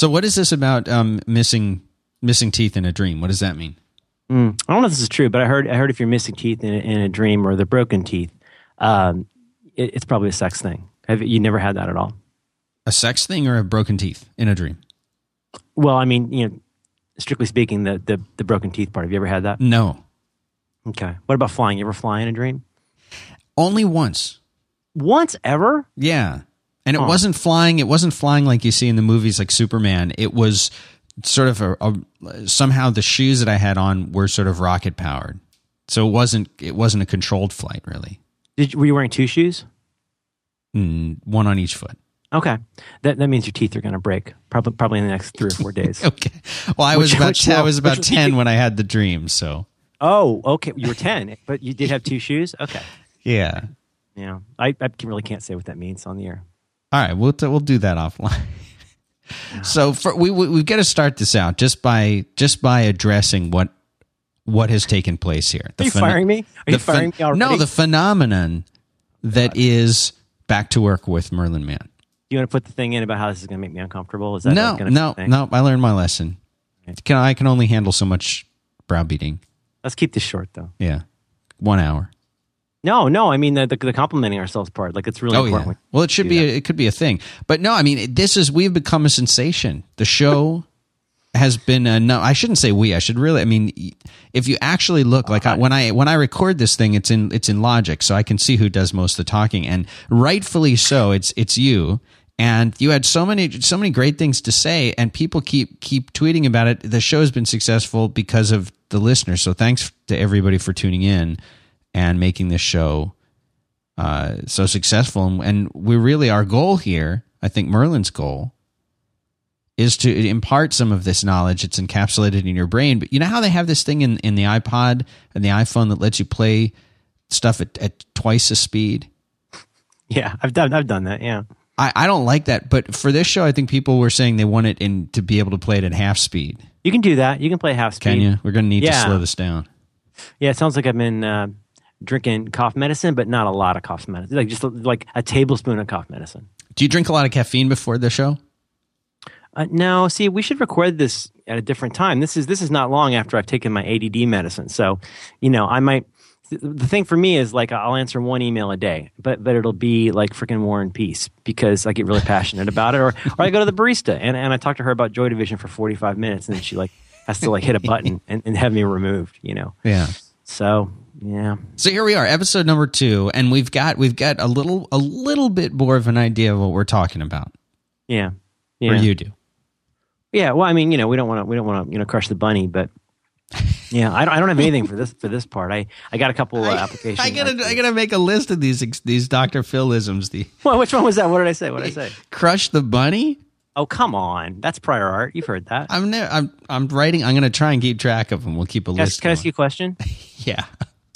So what is this about um, missing missing teeth in a dream? What does that mean? Mm, I don't know if this is true, but I heard I heard if you're missing teeth in a, in a dream or the broken teeth, um, it, it's probably a sex thing. Have you never had that at all? A sex thing or a broken teeth in a dream? Well, I mean, you know, strictly speaking, the the, the broken teeth part. Have you ever had that? No, Okay. What about flying? You ever fly in a dream? only once. Once ever? Yeah. And it Huh. wasn't flying. It wasn't flying like you see in the movies like Superman. It was sort of a, a somehow the shoes that I had on were sort of rocket powered. So it wasn't it wasn't a controlled flight really. Did were you wearing two shoes? Mm, one on each foot. Okay. That that means your teeth are going to break probably probably in the next three or four days. Okay. Well, I was Which- about which I was about which- ten when I had the dream. So Oh, okay. You were ten, but you did have two shoes. Okay. yeah. Yeah. I, I can- really can't say what that means on the air. All right, we'll we'll do that offline. so for, we we we've got to start this out just by just by addressing what what has taken place here. Are you phen- firing me? Are the you firing me already? No, the phenomenon that is back to work with Merlin Mann. you want to put the thing in about how this is going to make me uncomfortable? Is that No, going no, no. I learned my lesson. Can I can only handle so much browbeating. Let's keep this short, though. Yeah, one hour. No, no. I mean the the, the complimenting ourselves part. Like it's really Oh important. yeah. Well, it should be. A, it could be a thing, but no. I mean, this is we've become a sensation. The show has been a no. I shouldn't say we. I should really. I mean, if you actually look, like I, when I when I record this thing, it's in it's in Logic, so I can see who does most of the talking, and rightfully so. It's it's you. And you had so many so many great things to say, and people keep keep tweeting about it. The show has been successful because of the listeners. So thanks to everybody for tuning in and making this show uh, so successful. And, and we really, our goal here, I think Merlin's goal, is to impart some of this knowledge. It's encapsulated in your brain. But you know how they have this thing in, in the iPod and the iPhone that lets you play stuff at, at twice the speed? Yeah, I've done I've done that. Yeah. I, I don't like that. But for this show, I think people were saying they want it in to be able to play it at half speed. You can do that. You can play half speed. Can you? We're going to need to slow this down. Yeah, it sounds like I've been uh, drinking cough medicine, but not a lot of cough medicine. Like just like a tablespoon of cough medicine. Do you drink a lot of caffeine before the show? Uh, no, see, we should record this at a different time. This is this is not long after I've taken my ADD medicine, so you know I might. The thing for me is like I'll answer one email a day, but but it'll be like freaking War and Peace because I get really passionate about it, or or I go to the barista and, and I talk to her about Joy Division for forty five minutes, and then she like has to like hit a button and, and have me removed, you know. Yeah. So yeah, So here we are, episode number two, and we've got we've got a little a little bit more of an idea of what we're talking about. yeah, yeah. Or you do. Yeah, well, I mean, you know, we don't want to we don't want to you know crush the bunny, but yeah, I don't, I don't have anything for this for this part. I, I got a couple uh, applications. I gotta I gotta make a list of these these Dr. Philisms. The Well, which one was that? What did I say? What did I say? crush the bunny. Oh, come on, that's prior art. You've heard that. I'm ne- I'm I'm writing. I'm gonna try and keep track of them. We'll keep a Can I, list. can I ask you a question? Yeah.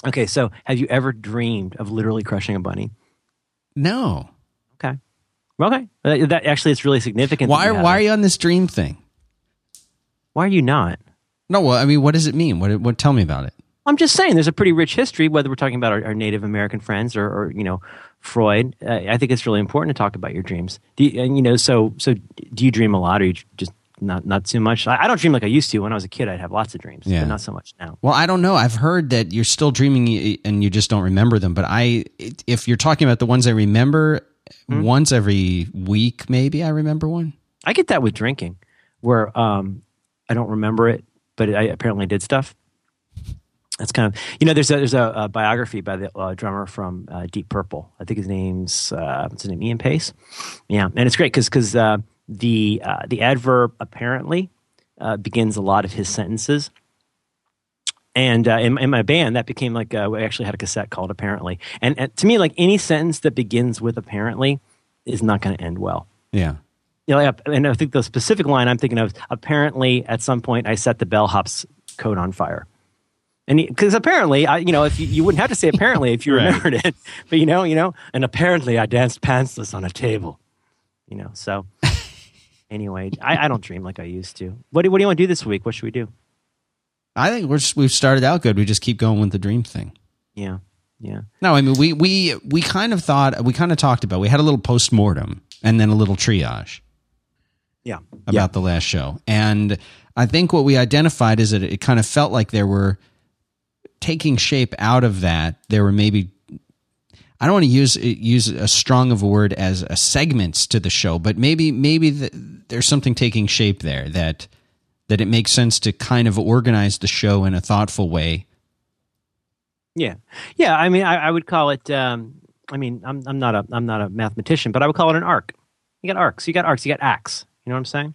Okay, so have you ever dreamed of literally crushing a bunny? No. Okay, okay, that, that actually it's really significant. Why are why are you on this dream thing? why are you not? No. Well, I mean, what does it mean? What what? Tell me about it. I'm just saying, there's a pretty rich history. Whether we're talking about our, our Native American friends or, or you know Freud, uh, I think it's really important to talk about your dreams. Do you, and you know, so so do you dream a lot, or you just not not too much? I, I don't dream like I used to. When I was a kid, I'd have lots of dreams, Yeah. but not so much now. Well, I don't know. I've heard that you're still dreaming and you just don't remember them. But I, if you're talking about the ones I remember, Hmm? once every week, maybe I remember one. I get that with drinking, where um, I don't remember it, but I apparently did stuff. That's kind of you know. There's a there's a, a biography by the uh, drummer from uh, Deep Purple. I think his name's uh, what's his name, Ian Paice. Yeah, and it's great because because uh, the uh, the adverb apparently uh, begins a lot of his sentences. And uh, in, in my band, that became like uh, we actually had a cassette called "Apparently," and, and to me, like any sentence that begins with "apparently" is not going to end well Yeah. you know, and I think the specific line I'm thinking of, apparently at some point I set the bellhop's coat on fire. And because apparently, I, you know, if you, you wouldn't have to say apparently if you Right. remembered it, but you know, you know, and apparently I danced pantsless on a table, you know. So anyway, I, I don't dream like I used to. What do, what do you want to do this week? What should we do? I think we're just, we've started out good. We just keep going with the dream thing. Yeah, yeah. No, I mean we we we kind of thought we kind of talked about. We had a little post mortem and then a little triage. Yeah. about yeah. the last show. And I think what we identified is that it kind of felt like there were taking shape out of that. There were maybe I don't want to use use as strong of a word as a segments to the show, but maybe maybe the, there's something taking shape there that that it makes sense to kind of organize the show in a thoughtful way. Yeah, yeah. I mean, I, I would call it. Um, I mean, I'm I'm not a I'm not a mathematician, but I would call it an arc. You got arcs. You got arcs. You got acts. You know what I'm saying?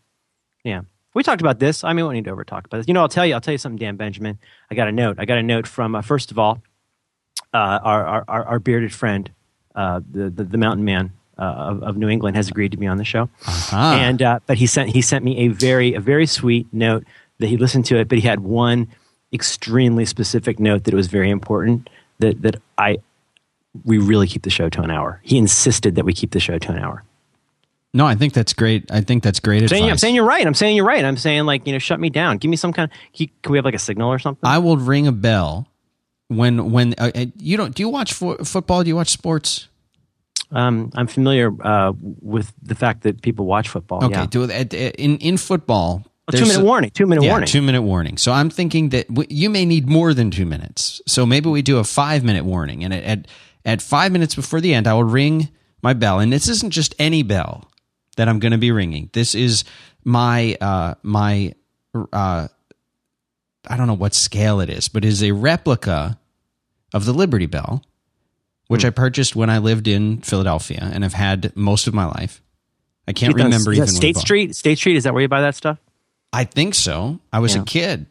Yeah. We talked about this. I mean, we don't need to over talk about this. You know, I'll tell you. I'll tell you something, Dan Benjamin. I got a note. I got a note from uh, first of all, our, our our bearded friend, uh, the, the the mountain man uh, of, of New England, has agreed to be on the show. Uh-huh. And uh, but he sent he sent me a very a very sweet note that he listened to it, but he had one extremely specific note that it was very important that that I we really keep the show to an hour. He insisted that we keep the show to an hour. No, I think that's great. I think that's great I'm saying, advice. I'm saying you're right. I'm saying you're right. I'm saying like you know, shut me down. Give me some kind. Of, can we have like a signal or something? I will ring a bell when when uh, uh, you don't. Do you watch fo- football? Do you watch sports? Um, I'm familiar uh, with the fact that people watch football. Okay. yeah. Do it in in football. A two minute a- warning. Two minute yeah, warning. two minute warning. So I'm thinking that w- you may need more than two minutes. So maybe we do a five minute warning, and at, at at five minutes before the end, I will ring my bell, and this isn't just any bell that I'm going to be ringing. This is my uh, my uh, I don't know what scale it is, but it is a replica of the Liberty Bell, which I purchased when I lived in Philadelphia and have had most of my life. I can't Is remember even that when I State Street. State Street. Is that where you buy that stuff? I think so. I was a kid,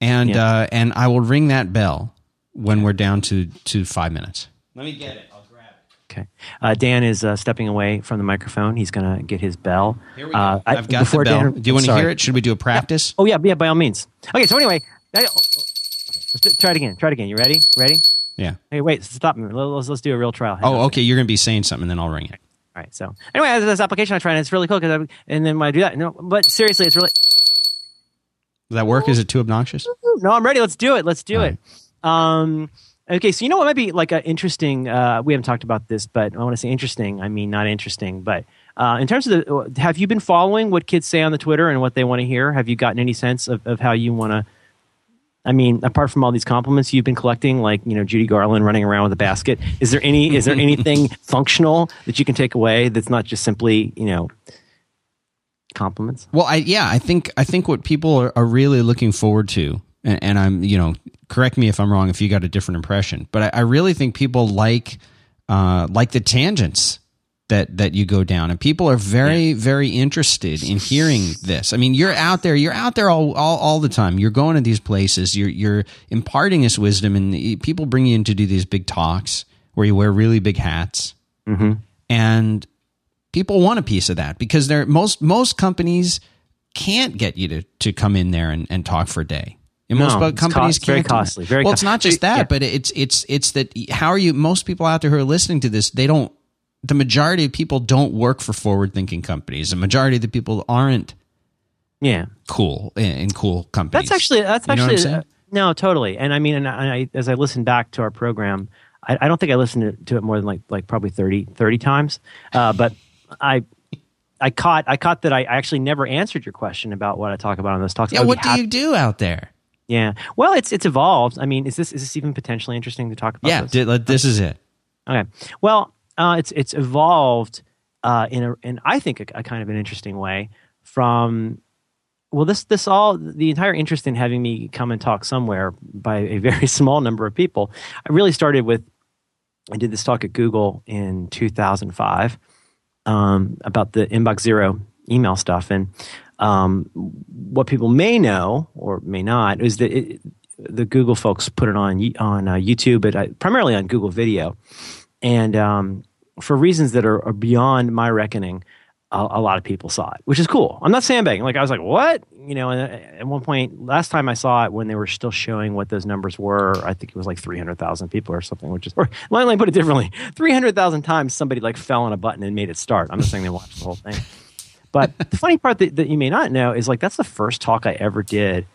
and Yeah. uh, and I will ring that bell when we're down to to five minutes. Let me get it. I'll grab it. Okay. Uh, Dan is uh, stepping away from the microphone. He's going to get his bell. Here we go. Uh, I- I've got the before bell. Dan- do you want to hear it? Should we do a practice? Oh yeah, yeah. By all means. Okay. So anyway, I- oh, oh, okay. Let's try it again. Try it again. You ready? Ready? Yeah. Hey, wait. Stop. Let's let's do a real trial. Hang Oh, okay. You're going to be saying something, then I'll ring it. All right. So anyway, I have this application I try and it's really cool because and then when I do that, no, but seriously, it's really Does that work? Is it too obnoxious? no. I'm ready. Let's do it. Let's do All it. Um. Okay, so you know what might be like an interesting. Uh, we haven't talked about this, but I want to say interesting. I mean, not interesting, but uh, in terms of the, have you been following what kids say on the Twitter and what they want to hear? Have you gotten any sense of, of how you want to? I mean, apart from all these compliments you've been collecting, like you know Judy Garland running around with a basket, is there any is there anything functional that you can take away that's not just simply you know compliments? Well, I yeah, I think I think what people are, are really looking forward to, and, and I'm you know, correct me if I'm wrong if you got a different impression, but I, I really think people like uh, like the tangents that that you go down, and people are very very interested in hearing this. I mean, you're out there, you're out there all all, all the time. You're going to these places, you're you're imparting this wisdom, and people bring you in to do these big talks where you wear really big hats, Mm-hmm. and people want a piece of that because they're most most companies can't get you to to come in there and, and talk for a day. And most No, bu- companies cost- can't that. costly, very well. It's not just that, Yeah. but it's it's it's that. How are you? Most people out there who are listening to this, they don't. The majority of people don't work for forward thinking companies. The majority of the people aren't Yeah, cool in, cool companies. That's actually that's You know actually uh, no, totally. And I mean, and I, I, as I listen back to our program, I, I don't think I listened to, to it more than like like probably 30, 30 times. Uh, but I I caught I caught that I actually never answered your question about what I talk about on those talks. Yeah. be What do you do out there? Yeah. Well, it's it's evolved. I mean, is this is this even potentially interesting to talk about? Yeah, this? like, this is it. Okay. Well, uh, it's it's evolved uh, in a in I think a, a kind of an interesting way from well this this all the entire interest in having me come and talk somewhere by a very small number of people. I really started with I did this talk at Google in 2005 um, about the inbox zero email stuff and um, what people may know or may not is that it, the Google folks put it on on uh, YouTube, but I, primarily on Google Video, and um, for reasons that are, are beyond my reckoning, a, a lot of people saw it, which is cool. I'm not sandbagging. Like I was like, what? You know, and at one point, last time I saw it, when they were still showing what those numbers were, I think it was like 300,000 people or something, which is, or let me put it differently 300,000 times somebody like fell on a button and made it start. I'm not saying they watched the whole thing. But the funny part that, that you may not know is like that's the first talk I ever did.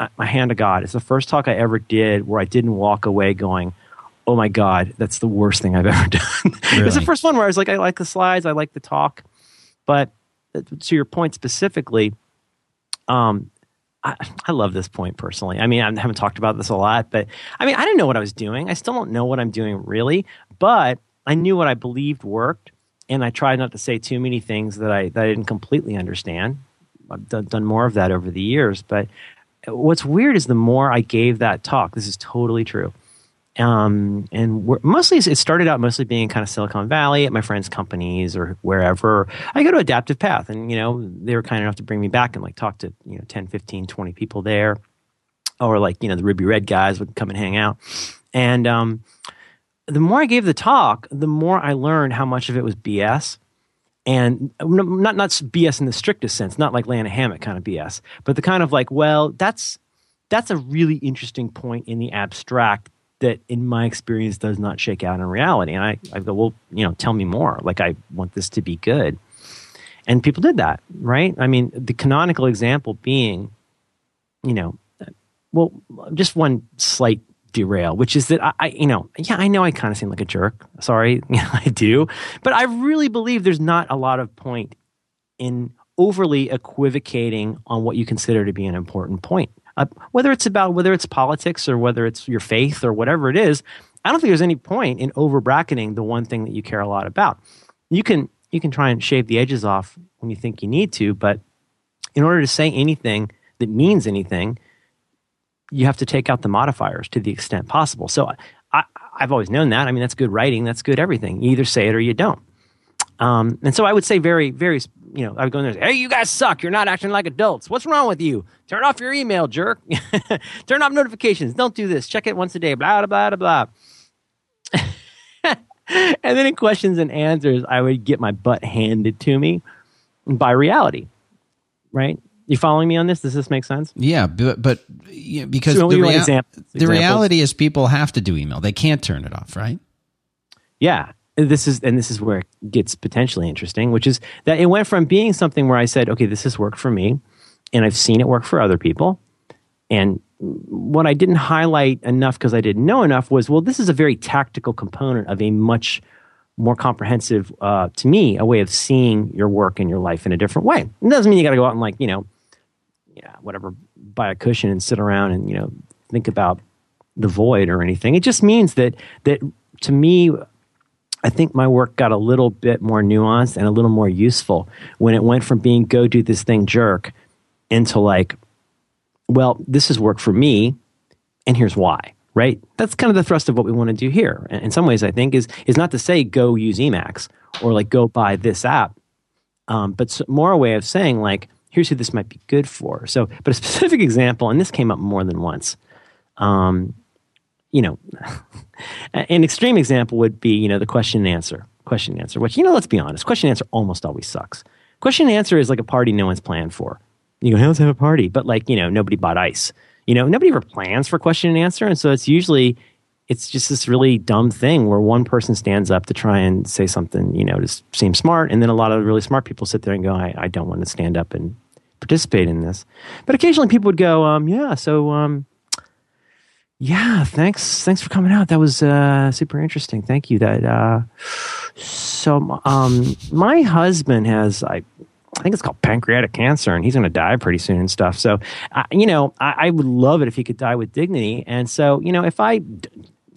uh, My hand to God, it's the first talk I ever did where I didn't walk away going, "Oh my God, that's the worst thing I've ever done." It was the first one where I was like, "I like the slides, I like the talk," but to your point specifically, um, I, I, love this point personally. I mean, I haven't talked about this a lot, but I mean, I didn't know what I was doing. I still don't know what I'm doing really, but I knew what I believed worked, and I tried not to say too many things that I that I didn't completely understand. I've done, done more of that over the years, but what's weird is the more I gave that talk. This is totally true. Um, and mostly it started out mostly being kind of Silicon Valley at my friends' companies or wherever. I go to Adaptive Path, and you know they were kind enough to bring me back and like talk to you know 10, 15, 20 people there, or like you know the Ruby Red guys would come and hang out. And um, the more I gave the talk, the more I learned how much of it was BS. And not not BS in the strictest sense, not like laying a hammock kind of BS, but the kind of like, well, that's that's a really interesting point in the abstract that in my experience does not shake out in reality. And I, I go, well, you know, tell me more. Like I want this to be good. And people did that, right? I mean, the canonical example being, you know, well, just one slight derail, which is that I, I you know, yeah, I know I kind of seem like a jerk. Sorry, I do, but I really believe there's not a lot of point in overly equivocating on what you consider to be an important point. Uh, whether it's about whether it's politics or whether it's your faith or whatever it is, I don't think there's any point in over bracketing the one thing that you care a lot about. You can you can try and shave the edges off when you think you need to, but in order to say anything that means anything, you have to take out the modifiers to the extent possible. So I, have always known that. I mean, that's good writing. That's good everything. You either say it or you don't. Um, and so I would say very, very, you know, I would go in there and say, hey, you guys suck. You're not acting like adults. What's wrong with you? Turn off your email, jerk. Turn off notifications. Don't do this. Check it once a day. Blah, blah, blah, blah. and then in questions and answers, I would get my butt handed to me by reality, right? You following me on this? Does this make sense? Yeah, but, but yeah, because so the, rea- the reality is people have to do email. They can't turn it off, right? Yeah. This is and this is where it gets potentially interesting, which is that it went from being something where I said, okay, this has worked for me, and I've seen it work for other people. And what I didn't highlight enough because I didn't know enough was, well, this is a very tactical component of a much more comprehensive, uh, to me, a way of seeing your work and your life in a different way. It doesn't mean you got to go out and like, you know, yeah, whatever, buy a cushion and sit around and you know think about the void or anything. It just means that that to me, I think my work got a little bit more nuanced and a little more useful when it went from being go do this thing jerk into like, well, this has worked for me, and here's why. Right? That's kind of the thrust of what we want to do here. In some ways, I think is is not to say go use Emacs or like go buy this app, um, but more a way of saying like here's who this might be good for. So, but a specific example, and this came up more than once. Um, you know, an extreme example would be, you know, the question and answer. Question and answer, which, you know, let's be honest, question and answer almost always sucks. Question and answer is like a party no one's planned for. You go, hey, let's have a party. But like, you know, nobody bought ice. You know, nobody ever plans for question and answer. And so it's usually it's just this really dumb thing where one person stands up to try and say something, you know, to seem smart, and then a lot of really smart people sit there and go, I, I don't want to stand up and participate in this. But occasionally people would go, um, yeah, so um, yeah, thanks, thanks for coming out. That was uh, super interesting. Thank you. That uh, so um, my husband has I. I think it's called pancreatic cancer, and he's going to die pretty soon and stuff. So, you know, I, I, would love it if he could die with dignity. And so, you know, if I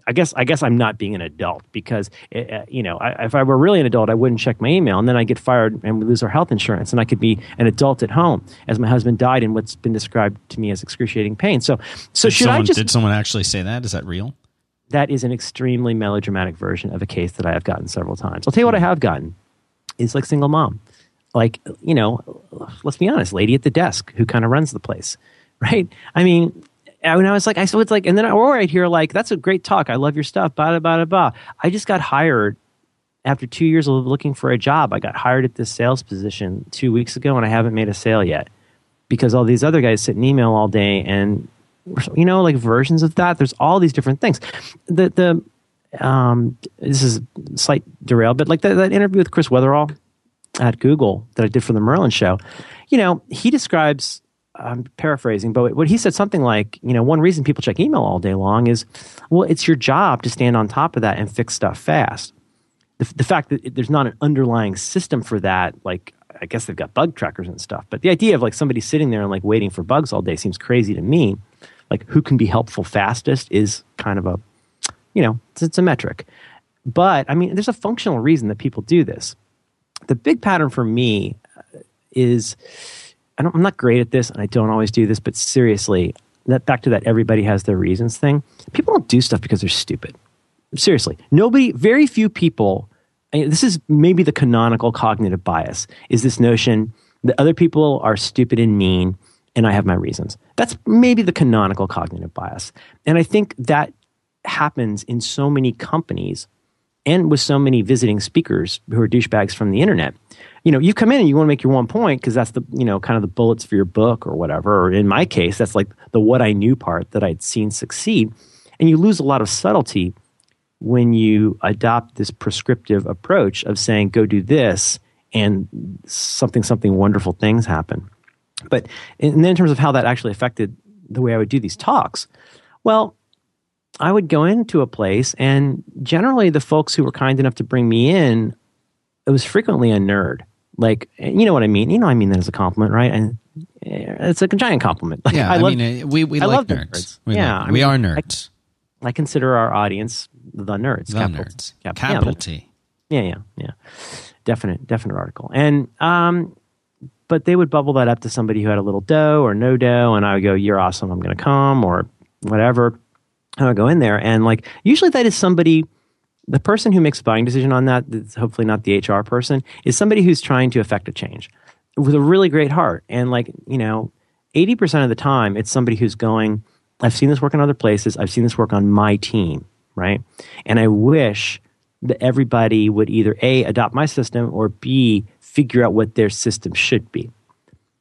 I guess I guess I'm not being an adult because uh, you know I, if I were really an adult, I wouldn't check my email, and then I get fired and we lose our health insurance, and I could be an adult at home as my husband died in what's been described to me as excruciating pain. So, so did should someone, I just? Did someone actually say that? Is that real? That is an extremely melodramatic version of a case that I have gotten several times. I'll tell you what I have gotten is like single mom, like you know, let's be honest, lady at the desk who kind of runs the place, right? I mean, and I was like, I so it's like, and then or I'd hear like, that's a great talk. I love your stuff. Blah blah blah blah. I just got hired after two years of looking for a job. I got hired at this sales position two weeks ago, and I haven't made a sale yet because all these other guys sit in email all day, and you know, like versions of that. There's all these different things. The the um, this is slight derail, but like that, that interview with Chris Wetherell at Google that I did for the Merlin show, you know, he describes I'm paraphrasing, but what he said something like, you know, one reason people check email all day long is, well, it's your job to stand on top of that and fix stuff fast. The, the fact that there's not an underlying system for that, like, I guess they've got bug trackers and stuff. But the idea of like somebody sitting there and like waiting for bugs all day seems crazy to me. Like who can be helpful fastest is kind of a, you know, it's, it's a metric. But I mean, there's a functional reason that people do this. The big pattern for me uh, is I am not great at this and I don't always do this, but seriously, that back to that everybody has their reasons thing. People don't do stuff because they're stupid. Seriously, nobody, very few people. This is maybe the canonical cognitive bias. Is this notion that other people are stupid and mean, and I have my reasons. That's maybe the canonical cognitive bias, and I think that happens in so many companies and with so many visiting speakers who are douchebags from the internet you know, you come in and you want to make your one point because that's the, you know, kind of the bullets for your book or whatever. Or in my case, that's like the what I knew part that I'd seen succeed. And you lose a lot of subtlety when you adopt this prescriptive approach of saying, go do this and something, something wonderful things happen. But and then in terms of how that actually affected the way I would do these talks, well, I would go into a place and generally the folks who were kind enough to bring me in, it was frequently a nerd like, you know what I mean? You know, I mean that as a compliment, right? And eh, it's a giant compliment. Like, yeah, I, I love, mean, uh, we we I like nerds. nerds. We yeah, like, we mean, are nerds. I, I, consider our audience the nerds. The capital, nerds. Cap, capital yeah, T. Yeah, yeah, yeah. Definite, definite article. And um, but they would bubble that up to somebody who had a little dough or no dough, and I would go, "You're awesome. I'm going to come," or whatever. And I would go in there, and like usually that is somebody the person who makes a buying decision on that, that's hopefully not the HR person, is somebody who's trying to affect a change with a really great heart. And like, you know, 80% of the time, it's somebody who's going, I've seen this work in other places. I've seen this work on my team, right? And I wish that everybody would either A, adopt my system or B, figure out what their system should be,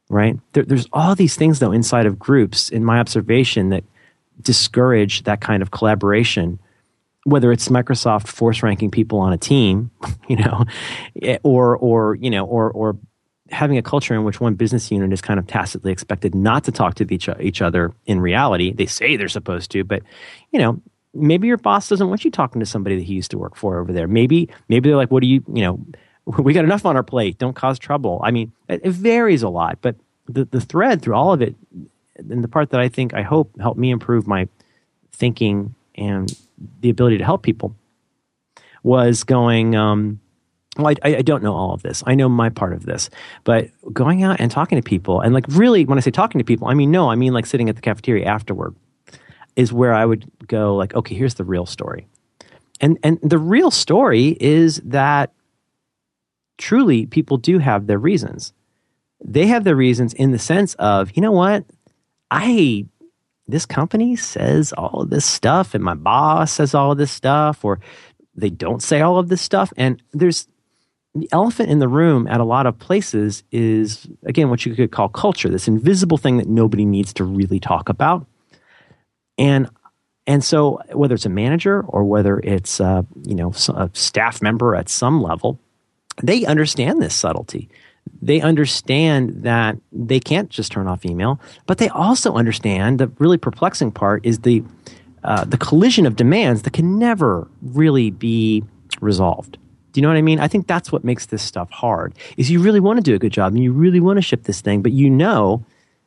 right? There, there's all these things, though, inside of groups, in my observation, that discourage that kind of collaboration whether it's Microsoft force ranking people on a team, you know, eh, or or you know, or or having a culture in which one business unit is kind of tacitly expected not to talk to each, each other in reality. They say they're supposed to, but you know, maybe your boss doesn't want you talking to somebody that he used to work for over there. Maybe maybe they're like, "What do you, you know, we got enough on our plate. Don't cause trouble." I mean, it, it varies a lot, but the the thread through all of it, and the part that I think I hope helped me improve my thinking and the ability to help people was going, um, well, I, I, don't know all of this. I know my part of this, but going out and talking to people, and like really, when I say talking to people, I mean no, I mean like sitting at the cafeteria afterward, is where I would go. Like, okay, here's the real story, and and the real story is that truly people do have their reasons. They have their reasons in the sense of, you know what, I this company says all of this stuff and my boss says all of this stuff or they don't say all of this stuff. And there's the elephant in the room at a lot of places is again what you could call culture this invisible thing that nobody needs to really talk about. And and so whether it's a manager or whether it's uh, you know a staff member at some level they understand this subtlety they understand that they can't just turn off email, but they also understand the really perplexing part is the uh, the collision of demands that can never really be resolved. Do you know what I mean? I think that's what makes this stuff hard. Is you really want to do a good job and you really want to ship this thing, but you know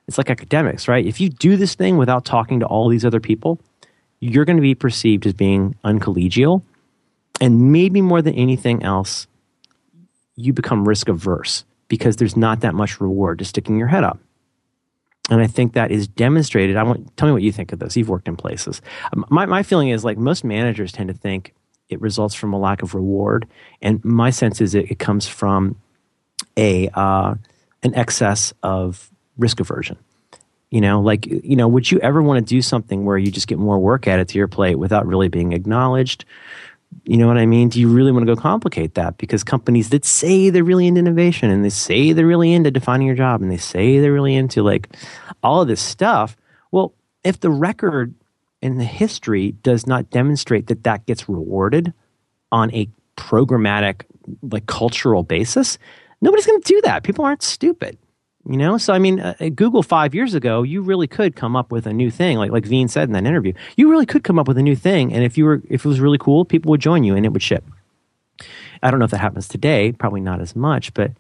it's like academics, right? If you do this thing without talking to all these other people, you're going to be perceived as being uncollegial, and maybe more than anything else, you become risk averse because there's not that much reward to sticking your head up. And I think that is demonstrated. I want tell me what you think of this. You've worked in places. Um, my my feeling is like most managers tend to think it results from a lack of reward, and my sense is it, it comes from a uh, an excess of risk aversion. You know, like you know, would you ever want to do something where you just get more work added to your plate without really being acknowledged? You know what I mean? Do you really want to go complicate that? Because companies that say they're really into innovation and they say they're really into defining your job and they say they're really into like all of this stuff. Well, if the record and the history does not demonstrate that that gets rewarded on a programmatic, like cultural basis, nobody's going to do that. People aren't stupid. You know, so I mean, uh, Google five years ago, you really could come up with a new thing, like like Veen said in that interview. You really could come up with a new thing, and if you were if it was really cool, people would join you, and it would ship. I don't know if that happens today. Probably not as much, but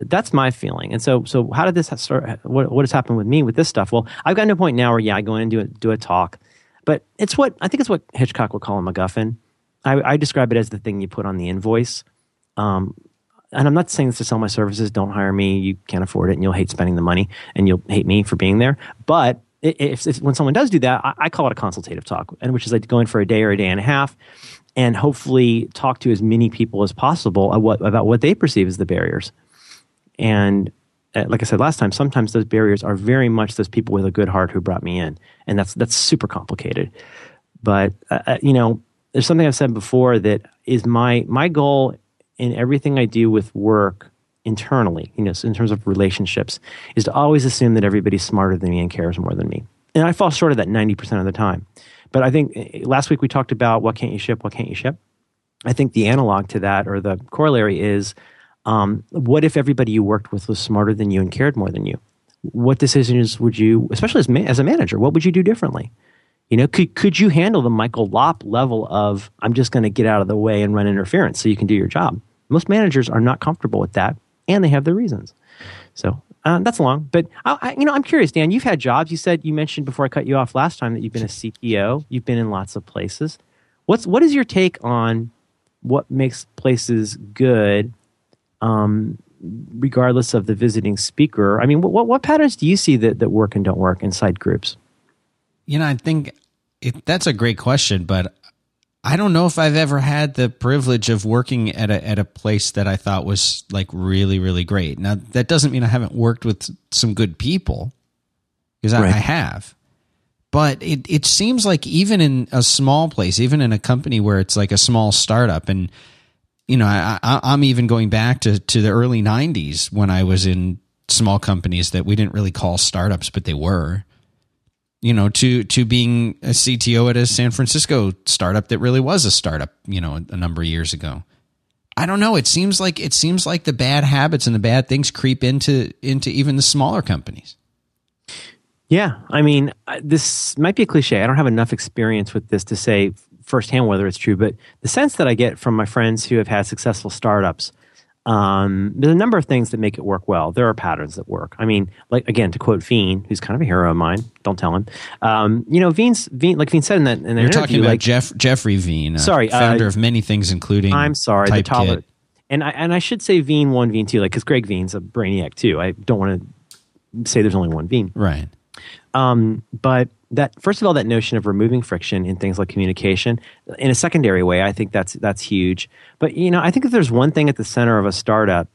That's my feeling. And so, so how did this start? What, what has happened with me with this stuff? Well, I've gotten to a point now where, yeah, I go in and do a, do a talk, but it's what I think it's what Hitchcock would call a MacGuffin. I, I describe it as the thing you put on the invoice. Um, and I'm not saying this to sell my services. Don't hire me. You can't afford it, and you'll hate spending the money, and you'll hate me for being there. But if, if when someone does do that, I, I, call it a consultative talk, and which is like going for a day or a day and a half, and hopefully talk to as many people as possible about what, they perceive as the barriers. And uh, like I said last time, sometimes those barriers are very much those people with a good heart who brought me in, and that's that's super complicated. But uh, uh you know, there's something I've said before that is my my goal in everything I do with work internally, you know, in terms of relationships, is to always assume that everybody's smarter than me and cares more than me. And I fall short of that 90% of the time. But I think eh, last week we talked about what can't you ship, what can't you ship. I think the analog to that or the corollary is um, what if everybody you worked with was smarter than you and cared more than you? What decisions would you, especially as, ma- as a manager, what would you do differently? You know, could could you handle the Michael Lopp level of I'm just going to get out of the way and run interference so you can do your job? Most managers are not comfortable with that, and they have their reasons. So uh, that's long, but I, I, you know, I'm curious, Dan. You've had jobs. You said you mentioned before I cut you off last time that you've been a CTO. You've been in lots of places. What's what is your take on what makes places good, um, regardless of the visiting speaker? I mean, what what patterns do you see that that work and don't work inside groups? You know, I think it, that's a great question, but I don't know if I've ever had the privilege of working at a at a place that I thought was like really really great. Now that doesn't mean I haven't worked with some good people because I, right. I have, but it it seems like even in a small place, even in a company where it's like a small startup, and you know I, I I'm even going back to to the early '90s when I was in small companies that we didn't really call startups, but they were you know, to to being a CTO at a San Francisco startup that really was a startup, you know, a number of years ago. I don't know. It seems like it seems like the bad habits and the bad things creep into into even the smaller companies. Yeah, I mean, this might be a cliche. I don't have enough experience with this to say firsthand whether it's true, but the sense that I get from my friends who have had successful startups um, there's a number of things that make it work well. There are patterns that work. I mean, like again, to quote Veen, who's kind of a hero of mine. Don't tell him. Um, you know, Veen's Veen, like Veen said in that. In that You're talking about like, Jeff Jeffrey Veen, sorry, founder uh, of many things, including. I'm sorry, the tolerant. And I and I should say Veen one, Veen two, like because Greg Veen's a brainiac too. I don't want to say there's only one Veen, right? Um, but that first of all, that notion of removing friction in things like communication in a secondary way, I think that's that's huge. But you know, I think if there's one thing at the center of a startup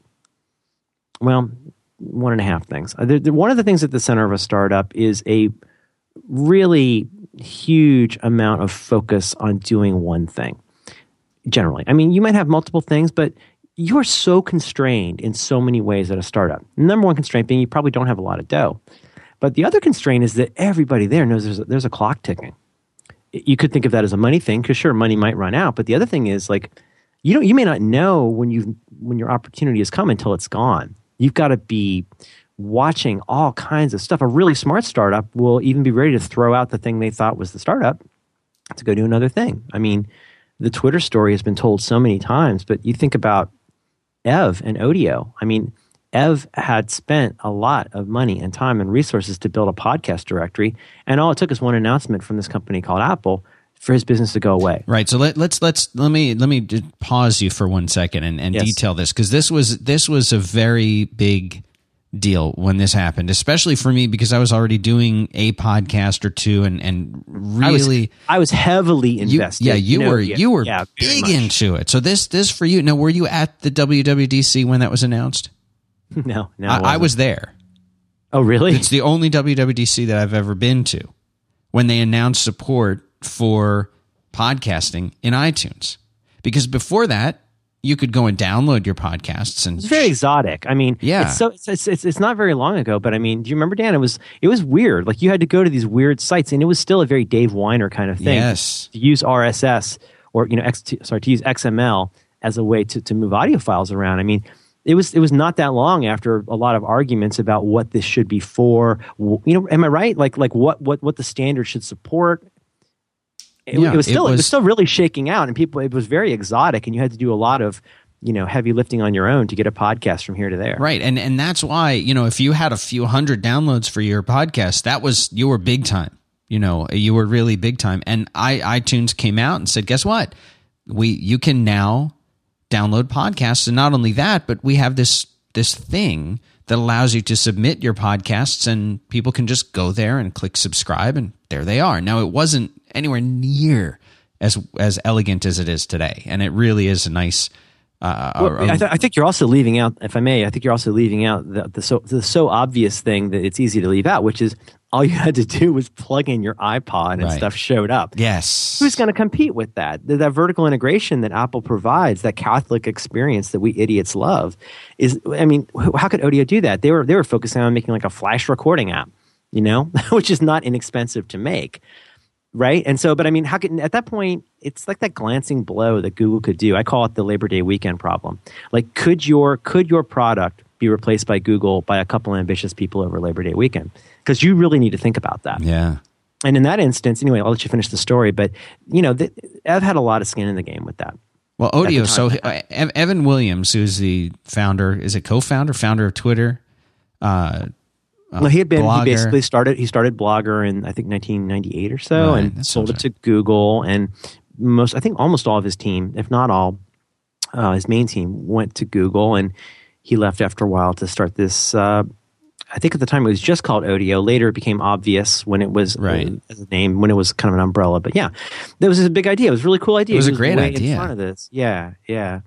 well, one and a half things. Uh, one of the things at the center of a startup is a really huge amount of focus on doing one thing. Generally, I mean, you might have multiple things, but you are so constrained in so many ways at a startup. Number one constraint being you probably don't have a lot of dough. But the other constraint is that everybody there knows there's a, there's a clock ticking. You could think of that as a money thing because sure, money might run out. But the other thing is like you don't you may not know when you when your opportunity has come until it's gone. You've got to be watching all kinds of stuff. A really smart startup will even be ready to throw out the thing they thought was the startup to go do another thing. I mean, the Twitter story has been told so many times, but you think about Ev and Odeo. I mean, Ev had spent a lot of money and time and resources to build a podcast directory, and all it took is one announcement from this company called Apple for his business to go away. Right. So let, let's let's let me let me pause you for one second and, and yes. detail this because this was this was a very big deal when this happened, especially for me because I was already doing a podcast or two and and really I was, I was heavily invested. You, yeah, you, you know, were yeah, you were yeah, big into it. So this this for you. Now, were you at the WWDC when that was announced? No, no, I, I was there. Oh, really? It's the only WWDC that I've ever been to when they announced support for podcasting in iTunes. Because before that, you could go and download your podcasts and it's very exotic. I mean, yeah, it's so it's, it's, it's not very long ago, but I mean, do you remember Dan? It was it was weird. Like you had to go to these weird sites, and it was still a very Dave Winer kind of thing. Yes, to use RSS or you know, X, sorry, to use XML as a way to to move audio files around. I mean, it was it was not that long after a lot of arguments about what this should be for. You know, am I right? Like like what what what the standard should support it, yeah, it was still it was, it was, still really shaking out, and people it was very exotic, and you had to do a lot of you know heavy lifting on your own to get a podcast from here to there. Right, and and that's why you know if you had a few hundred downloads for your podcast, that was you were big time. You know, you were really big time. And I iTunes came out and said, guess what? We you can now download podcasts, and not only that, but we have this this thing that allows you to submit your podcasts and people can just go there and click subscribe and there they are. Now it wasn't anywhere near as as elegant as it is today, and it really is a nice. Uh, well, I, th- I, think you're also leaving out, if I may, I think you're also leaving out the, the so the so obvious thing that it's easy to leave out, which is all you had to do was plug in your iPod and right. stuff showed up. Yes. Who's going to compete with that? That vertical integration that Apple provides, that Catholic experience that we idiots love, is. I mean, how could Odeo do that? They were they were focusing on making like a flash recording app, you know, which is not inexpensive to make, right? And so, but I mean, how could at that point it's like that glancing blow that Google could do. I call it the Labor Day weekend problem. Like, could your could your product be replaced by Google by a couple ambitious people over Labor Day weekend? because you really need to think about that. Yeah. And in that instance, anyway, I'll let you finish the story. But you know, the, Ev had a lot of skin in the game with that. Well, Odeo. So uh, Evan Williams, who's the founder, is a co-founder, founder of Twitter. Uh, well, he had been. Blogger. He basically started. He started Blogger in I think 1998 or so, right, and sold it to Google. And most, I think, almost all of his team, if not all, uh, his main team went to Google, and he left after a while to start this uh, I think at the time it was just called Odeo. Later it became obvious when it was right. uh, as a name, when it was kind of an umbrella. But yeah, that was a big idea. It was a really cool idea. It was, it was a great idea. In front of this. Yeah, yeah.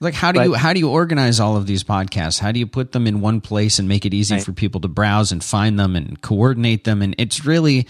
Like how do but, you how do you organize all of these podcasts? How do you put them in one place and make it easy right. for people to browse and find them and coordinate them? And it's really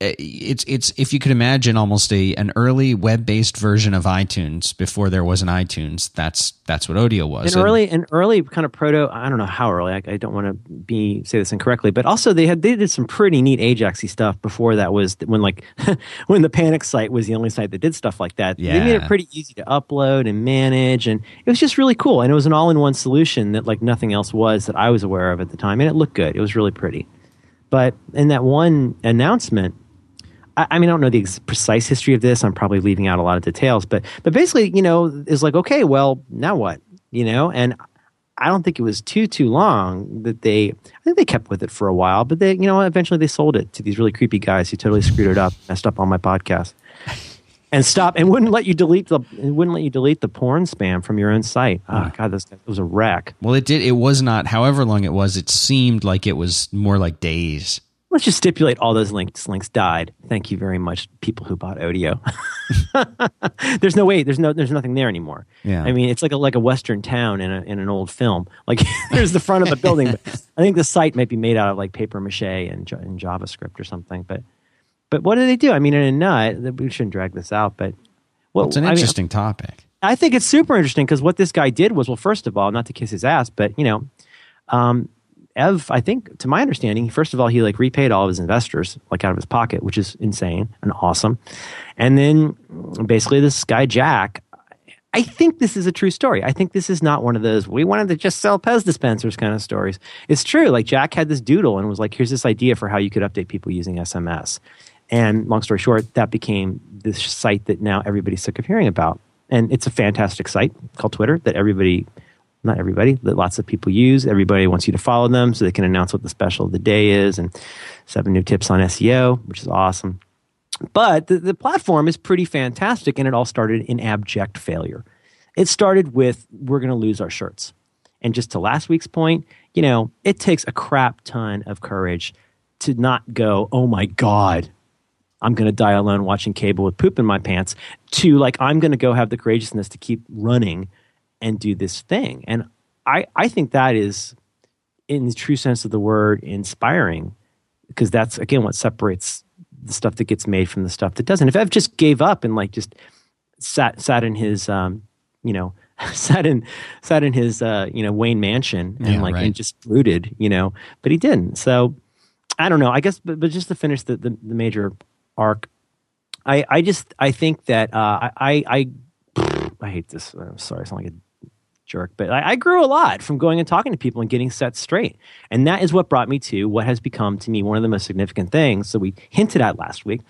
Uh, it's it's if you could imagine almost a an early web based version of iTunes before there was an iTunes. That's that's what Odeo was. An and, early an early kind of proto. I don't know how early. I, I, don't want to be say this incorrectly, but also they had they did some pretty neat Ajaxy stuff before that was when like when the Panic site was the only site that did stuff like that. Yeah. They made it pretty easy to upload and manage, and it was just really cool. And it was an all in one solution that like nothing else was that I was aware of at the time, and it looked good. It was really pretty. But in that one announcement I, I mean, I don't know the ex- precise history of this. I'm probably leaving out a lot of details, but but basically, you know, is like, okay, well, now what? You know, and I don't think it was too too long that they. I think they kept with it for a while, but they, you know, eventually they sold it to these really creepy guys who totally screwed it up, messed up on my podcast, and stop and wouldn't let you delete the wouldn't let you delete the porn spam from your own site. Oh ah. god, this was a wreck. Well, it did. It was not. However long it was, it seemed like it was more like days let's just stipulate all those links links died. Thank you very much, people who bought Odeo. there's no way. There's no. There's nothing there anymore. Yeah. I mean, it's like a like a western town in a in an old film. Like there's the front of the building, I think the site might be made out of like paper mache and, and JavaScript or something. But but what do they do? I mean, in a nut, we shouldn't drag this out. But well, it's an interesting I mean, topic. I think it's super interesting because what this guy did was well, first of all, not to kiss his ass, but you know. Um, Ev, I think, to my understanding, first of all, he like repaid all of his investors, like out of his pocket, which is insane and awesome. And then basically, this guy, Jack, I think this is a true story. I think this is not one of those we wanted to just sell Pez dispensers kind of stories. It's true. Like Jack had this doodle and was like, here's this idea for how you could update people using SMS. And long story short, that became this site that now everybody's sick of hearing about. And it's a fantastic site called Twitter that everybody not everybody, that lots of people use. Everybody wants you to follow them so they can announce what the special of the day is and seven new tips on SEO, which is awesome. But the, the platform is pretty fantastic, and it all started in abject failure. It started with we're going to lose our shirts. And just to last week's point, you know, it takes a crap ton of courage to not go, oh my God, I'm going to die alone watching cable with poop in my pants, to like, I'm going to go have the courageousness to keep running and do this thing. And I, I think that is, in the true sense of the word, inspiring because that's, again, what separates the stuff that gets made from the stuff that doesn't. If Ev just gave up and like just sat, sat in his, um, you know, sat in sat in his uh, you know Wayne mansion and yeah, like right. and just brooded, you know, but he didn't. So I don't know. I guess, but, but just to finish the, the, the major arc, I I just I think that uh, I I I hate this. I'm sorry, I sound like a jerk, but I, I, grew a lot from going and talking to people and getting set straight. And that is what brought me to what has become to me one of the most significant things. So we hinted at last week.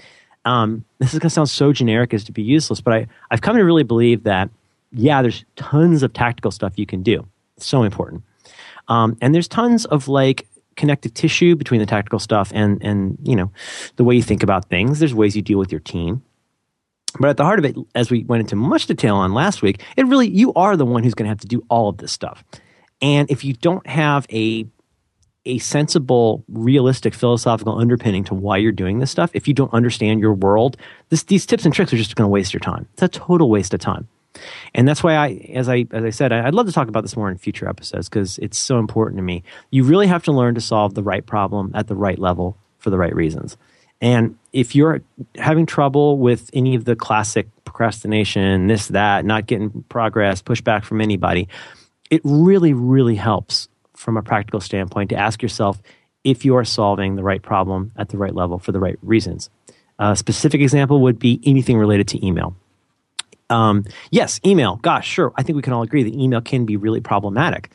Um, this is going to sound so generic as to be useless, but I, I've come to really believe that yeah, there's tons of tactical stuff you can do. So important. Um, and there's tons of like connective tissue between the tactical stuff and and you know the way you think about things. There's ways you deal with your team. But at the heart of it, as we went into much detail on last week, it really you are the one who's going to have to do all of this stuff. And if you don't have a a sensible, realistic, philosophical underpinning to why you're doing this stuff, if you don't understand your world, this, these tips and tricks are just going to waste your time. It's a total waste of time. And that's why I, as I, as I said, I'd love to talk about this more in future episodes because it's so important to me. You really have to learn to solve the right problem at the right level for the right reasons. And if you're having trouble with any of the classic procrastination, this, that, not getting progress, pushback from anybody, it really, really helps from a practical standpoint to ask yourself if you are solving the right problem at the right level for the right reasons. A specific example would be anything related to email. Um, yes, email. Gosh, sure. I think we can all agree that email can be really problematic.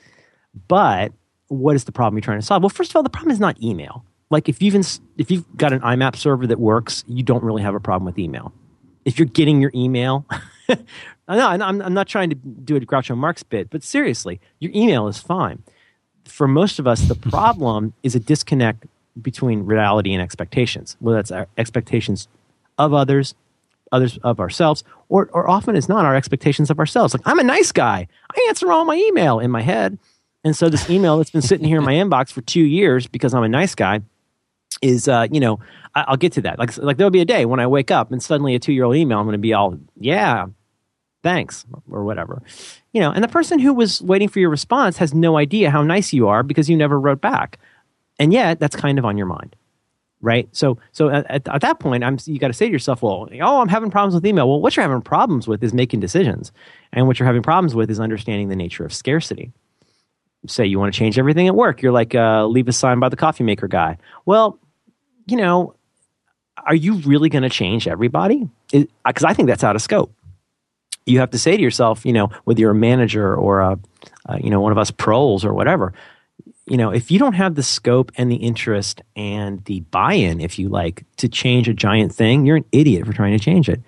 But what is the problem you're trying to solve? Well, first of all, the problem is not email. Like if you've ins- if you've got an IMAP server that works, you don't really have a problem with email. If you're getting your email, no, I'm, I'm not trying to do a Groucho Marx bit, but seriously, your email is fine. For most of us, the problem is a disconnect between reality and expectations. Whether that's our expectations of others others of ourselves, or, or often it's not our expectations of ourselves. Like, I'm a nice guy. I answer all my email in my head. And so this email that's been sitting here in my inbox for two years because I'm a nice guy is, uh, you know, I, will get to that. Like, like there'll be a day when I wake up and suddenly a two year old email, I'm going to be all, yeah, thanks, or whatever. You know, and the person who was waiting for your response has no idea how nice you are because you never wrote back. And yet, that's kind of on your mind right? So, so at, at that point, I'm you got to say to yourself, well, oh, I'm having problems with email. Well, what you're having problems with is making decisions, and what you're having problems with is understanding the nature of scarcity. Say you want to change everything at work, you're like, uh, leave a sign by the coffee maker guy. Well, you know, are you really going to change everybody? Because I think that's out of scope. You have to say to yourself, you know, whether you're a manager or a, uh, you know, one of us pros or whatever, you know, if you don't have the scope and the interest and the buy-in, if you like, to change a giant thing, you're an idiot for trying to change it.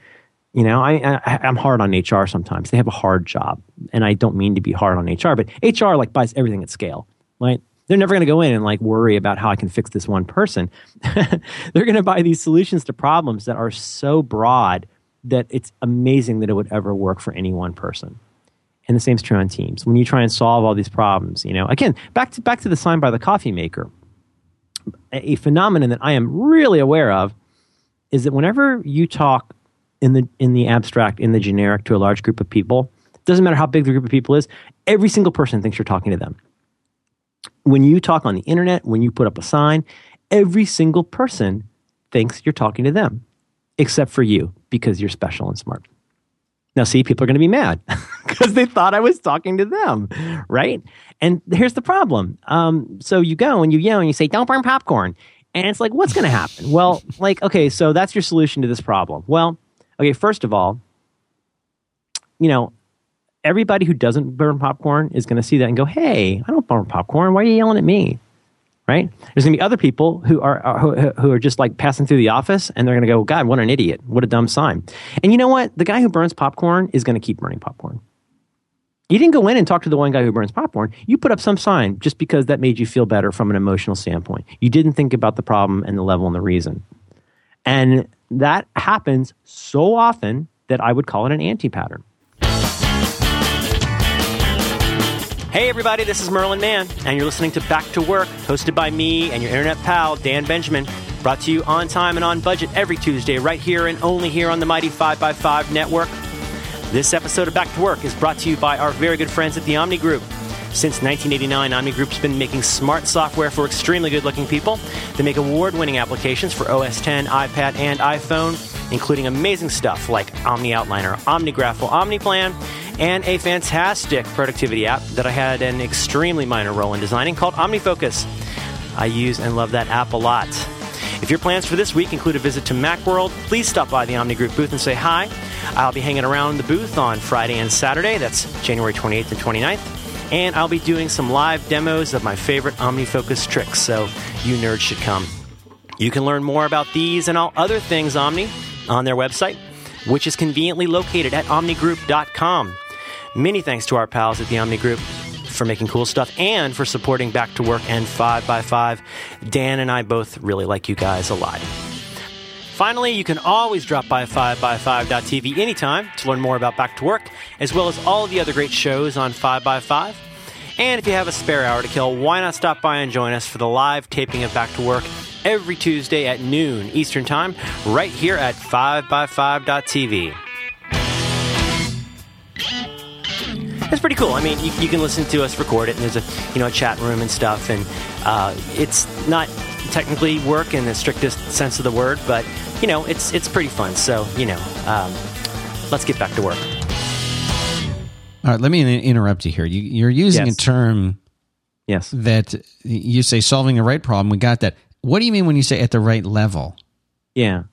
You know, I, I am hard on HR sometimes. They have a hard job, and I don't mean to be hard on HR, but HR like buys everything at scale, right? They're never going to go in and like worry about how I can fix this one person. They're going to buy these solutions to problems that are so broad that it's amazing that it would ever work for any one person. And the same is true on teams. When you try and solve all these problems, you know, again, back to back to the sign by the coffee maker. A phenomenon that I am really aware of is that whenever you talk in the in the abstract, in the generic to a large group of people, doesn't matter how big the group of people is, every single person thinks you're talking to them. When you talk on the internet, when you put up a sign, every single person thinks you're talking to them, except for you, because you're special and smart. Now, see, people are going to be mad because they thought I was talking to them, right? And here's the problem. Um, so you go and you yell and you say, don't burn popcorn. And it's like, what's going to happen? well, like, okay, so that's your solution to this problem. Well, okay, first of all, you know, everybody who doesn't burn popcorn is going to see that and go, hey, I don't burn popcorn. Why are you yelling at me? right? There's going to be other people who are, uh, are who, who, are just like passing through the office, and they're going to go, "God, what an idiot! What a dumb sign!" And you know what? The guy who burns popcorn is going to keep burning popcorn. You didn't go in and talk to the one guy who burns popcorn. You put up some sign just because that made you feel better from an emotional standpoint. You didn't think about the problem and the level and the reason. And that happens so often that I would call it an anti pattern. Hey, everybody, this is Merlin Mann, and you're listening to Back to Work, hosted by me and your internet pal, Dan Benjamin. Brought to you on time and on budget every Tuesday, right here and only here on the Mighty 5by5 network. This episode of Back to Work is brought to you by our very good friends at the Omni Group. Since 1989, Omni Group's been making smart software for extremely good looking people. They make award winning applications for OS 10, iPad, and iPhone, including amazing stuff like Omni Outliner, OmniGraffle, OmniPlan, and a fantastic productivity app that I had an extremely minor role in designing called OmniFocus. I use and love that app a lot. If your plans for this week include a visit to Macworld, please stop by the Omni Group booth and say hi. I'll be hanging around the booth on Friday and Saturday. That's January 28th and 29th. And I'll be doing some live demos of my favorite OmniFocus tricks, so you nerds should come. You can learn more about these and all other things Omni on their website, which is conveniently located at omnigroup.com. Many thanks to our pals at the Omni Group for making cool stuff and for supporting Back to Work and 5by5. Dan and I both really like you guys a lot. Finally, you can always drop by 5by5.tv anytime to learn more about Back to Work, as well as all of the other great shows on 5by5. And if you have a spare hour to kill, why not stop by and join us for the live taping of Back to Work every Tuesday at noon Eastern Time, right here at 5by5.tv. It's pretty cool. I mean, you, you, can listen to us record it, and there's a you know a chat room and stuff, and uh, it's not technically work in the strictest sense of the word, but you know, it's it's pretty fun. So you know, um, let's get back to work. All right, let me interrupt you here. You, are using yes. a term, yes, that you say solving the right problem. We got that. What do you mean when you say at the right level? Yeah.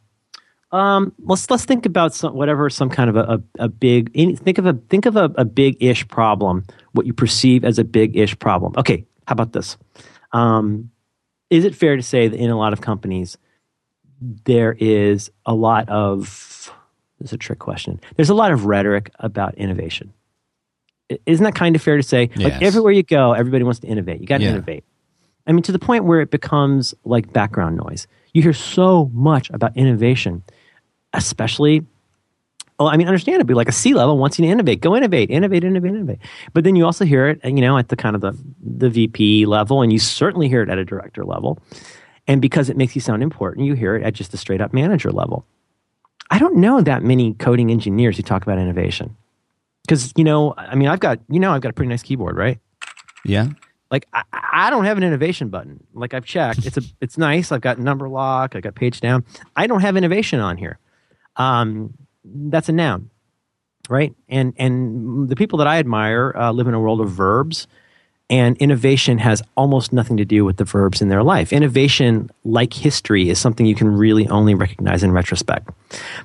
Um, let's let's think about some whatever some kind of a, a, a big think of a think of a, a big ish problem what you perceive as a big ish problem. Okay, how about this? Um, is it fair to say that in a lot of companies there is a lot of this is a trick question. There's a lot of rhetoric about innovation. Isn't that kind of fair to say? Yes. Like everywhere you go, everybody wants to innovate. You got to yeah. innovate. I mean, to the point where it becomes like background noise. You hear so much about innovation, especially. Well, I mean, understandably, like a C level wants you to innovate. Go innovate, innovate, innovate, innovate. But then you also hear it, you know, at the kind of the the VP level, and you certainly hear it at a director level. And because it makes you sound important, you hear it at just a straight up manager level. I don't know that many coding engineers who talk about innovation. Because, you know, I mean, I've got, you know, I've got a pretty nice keyboard, right? Yeah. Like I, I don't have an innovation button. Like I've checked. It's a it's nice. I've got number lock, I got page down. I don't have innovation on here. Um, that's a noun. Right? And and the people that I admire uh, live in a world of verbs and innovation has almost nothing to do with the verbs in their life. Innovation, like history, is something you can really only recognize in retrospect.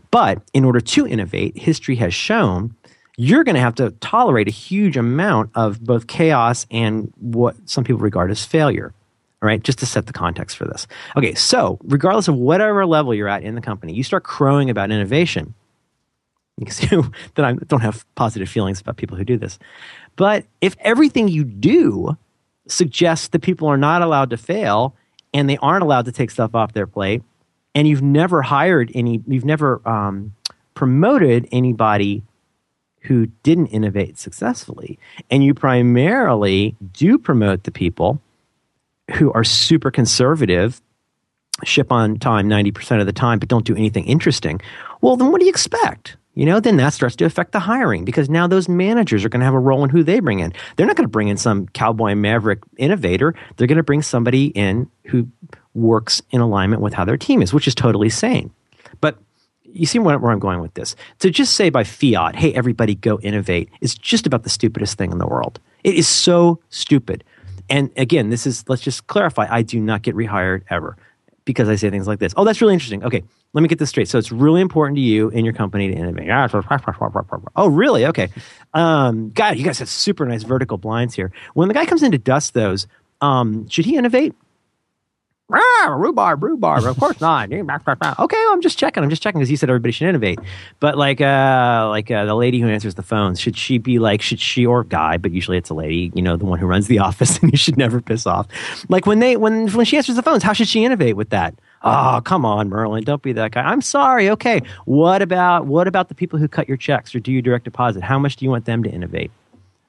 But in order to innovate, history has shown you're going to have to tolerate a huge amount of both chaos and what some people regard as failure. All right, just to set the context for this. Okay, so regardless of whatever level you're at in the company, you start crowing about innovation. You can see that I don't have positive feelings about people who do this. But if everything you do suggests that people are not allowed to fail and they aren't allowed to take stuff off their plate, and you've never hired any, you've never um, promoted anybody who didn't innovate successfully, and you primarily do promote the people who are super conservative, ship on time 90% of the time, but don't do anything interesting, well, then what do you expect? you know, then that starts to affect the hiring because now those managers are going to have a role in who they bring in. They're not going to bring in some cowboy maverick innovator. They're going to bring somebody in who works in alignment with how their team is, which is totally sane. But you see where I'm going with this. To just say by fiat, hey, everybody go innovate, is just about the stupidest thing in the world. It is so stupid. And again, this is, let's just clarify, I do not get rehired ever because I say things like this. Oh, that's really interesting. Okay, let me get this straight. So it's really important to you in your company to innovate. Oh, really? Okay. Um, God, you guys have super nice vertical blinds here. When the guy comes in to dust those, um, should he innovate? Rhubarb, rhubarb. Of course not. okay, I'm just checking. I'm just checking because he said everybody should innovate. But like, uh, like uh, the lady who answers the phones, should she be like, should she or guy? But usually it's a lady. You know, the one who runs the office, and you should never piss off. Like when they when when she answers the phones, how should she innovate with that? Oh, come on, Merlin, don't be that guy. I'm sorry. Okay, what about what about the people who cut your checks or do you direct deposit? How much do you want them to innovate?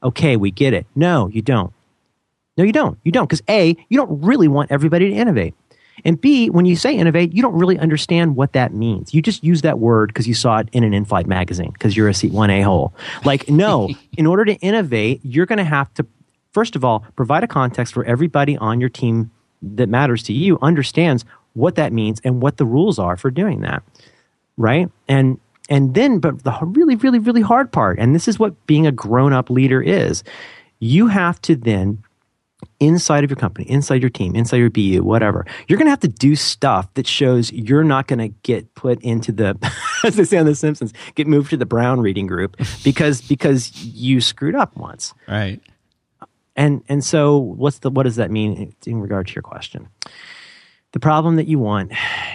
Okay, we get it. No, you don't. No, you don't. You don't. Because A, you don't really want everybody to innovate. And B, when you say innovate, you don't really understand what that means. You just use that word because you saw it in an in flight magazine because you're a seat 1A hole. Like, no, in order to innovate, you're going to have to, first of all, provide a context where everybody on your team that matters to you understands what that means and what the rules are for doing that. Right? And and then but the really really really hard part and this is what being a grown-up leader is. You have to then inside of your company, inside your team, inside your BU, whatever, you're going to have to do stuff that shows you're not going to get put into the, as they say on The Simpsons, get moved to the Brown reading group because because you screwed up once. Right. And and so what's the what does that mean in regard to your question? The problem that you want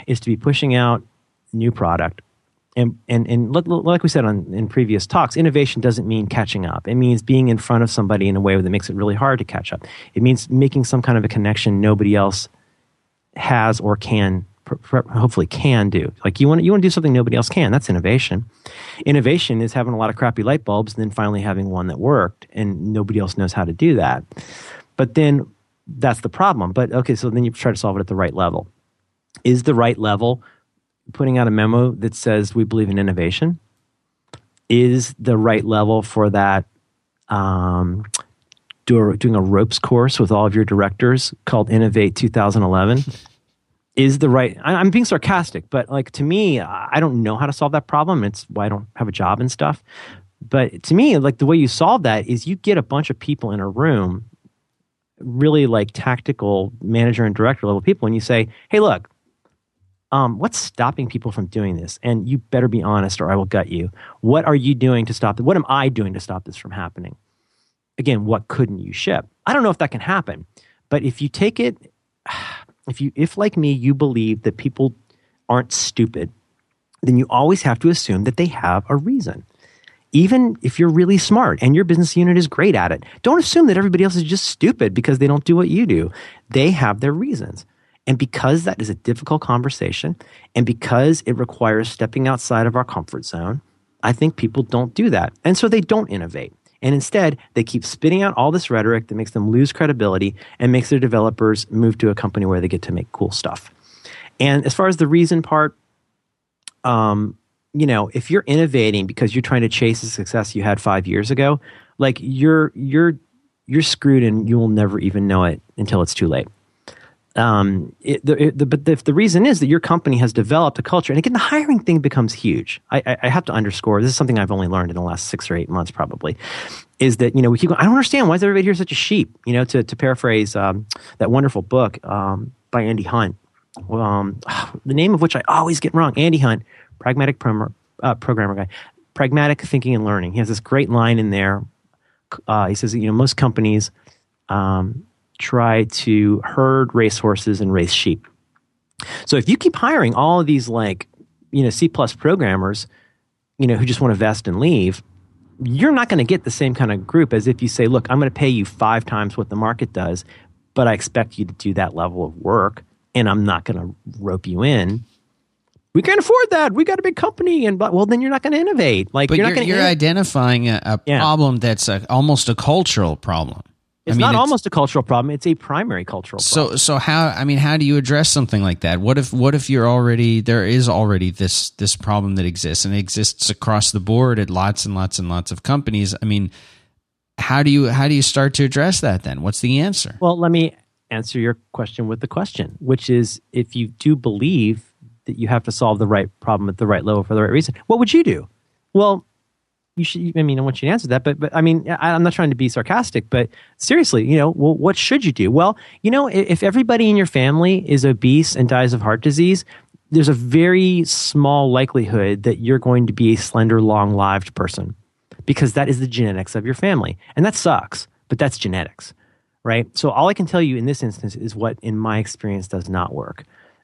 is to be pushing out new product And, and, and like we said on, in previous talks, innovation doesn't mean catching up. It means being in front of somebody in a way that makes it really hard to catch up. It means making some kind of a connection nobody else has or can hopefully can do. Like you want you want to do something nobody else can. That's innovation. Innovation is having a lot of crappy light bulbs and then finally having one that worked and nobody else knows how to do that. But then that's the problem. But okay, so then you try to solve it at the right level. Is the right level putting out a memo that says we believe in innovation? Is the right level for that um, do, doing a ropes course with all of your directors called Innovate 2011? is the right i'm being sarcastic but like to me i don't know how to solve that problem it's why i don't have a job and stuff but to me like the way you solve that is you get a bunch of people in a room really like tactical manager and director level people and you say hey look um, what's stopping people from doing this? And you better be honest or i will gut you. What are you doing to stop it what am i doing to stop this from happening? Again what couldn't you ship? I don't know if that can happen but if you take it if you if like me you believe that people aren't stupid then you always have to assume that they have a reason. Even if you're really smart and your business unit is great at it don't assume that everybody else is just stupid because they don't do what you do. They have their reasons and because that is a difficult conversation and because it requires stepping outside of our comfort zone i think people don't do that. And so they don't innovate. And instead, they keep spitting out all this rhetoric that makes them lose credibility and makes their developers move to a company where they get to make cool stuff. And as far as the reason part, um, you know, if you're innovating because you're trying to chase the success you had five years ago, like you're you're you're screwed and you will never even know it until it's too late um, it, the, it, the, but if the reason is that your company has developed a culture, and again, the hiring thing becomes huge. I, I, I, have to underscore this is something I've only learned in the last six or eight months, probably, is that you know we keep going. I don't understand why is everybody here such a sheep? You know, to to paraphrase um, that wonderful book um, by Andy Hunt, um, the name of which I always get wrong. Andy Hunt, pragmatic uh, programmer guy, pragmatic thinking and learning. He has this great line in there. Uh, he says, you know, most companies. Um, try to herd racehorses and race sheep. So if you keep hiring all of these like, you know, C plus programmers, you know, who just want to vest and leave, you're not going to get the same kind of group as if you say, look, I'm going to pay you five times what the market does, but I expect you to do that level of work and I'm not going to rope you in. We can't afford that. We got a big company, and well, then you're not going to innovate. Like, but you're, you're, not you're in- identifying a, a yeah. problem that's a, almost a cultural problem. It's I mean, not it's, almost a cultural problem; it's a primary cultural problem. So, so how? I mean, how do you address something like that? What if, what if you're already there is already this this problem that exists and it exists across the board at lots and lots and lots of companies? I mean, how do you how do you start to address that? Then, what's the answer? Well, let me answer your question with the question, which is, if you do believe that you have to solve the right problem at the right level for the right reason, what would you do? Well, you should. I mean, I want you to answer that, but but I mean, I, am not trying to be sarcastic, but seriously, you know, well, what should you do? Well, you know, if, if everybody in your family is obese and dies of heart disease, there's a very small likelihood that you're going to be a slender, long-lived person because that is the genetics of your family, and that sucks. But that's genetics, right? So all I can tell you in this instance is what, in my experience, does not work,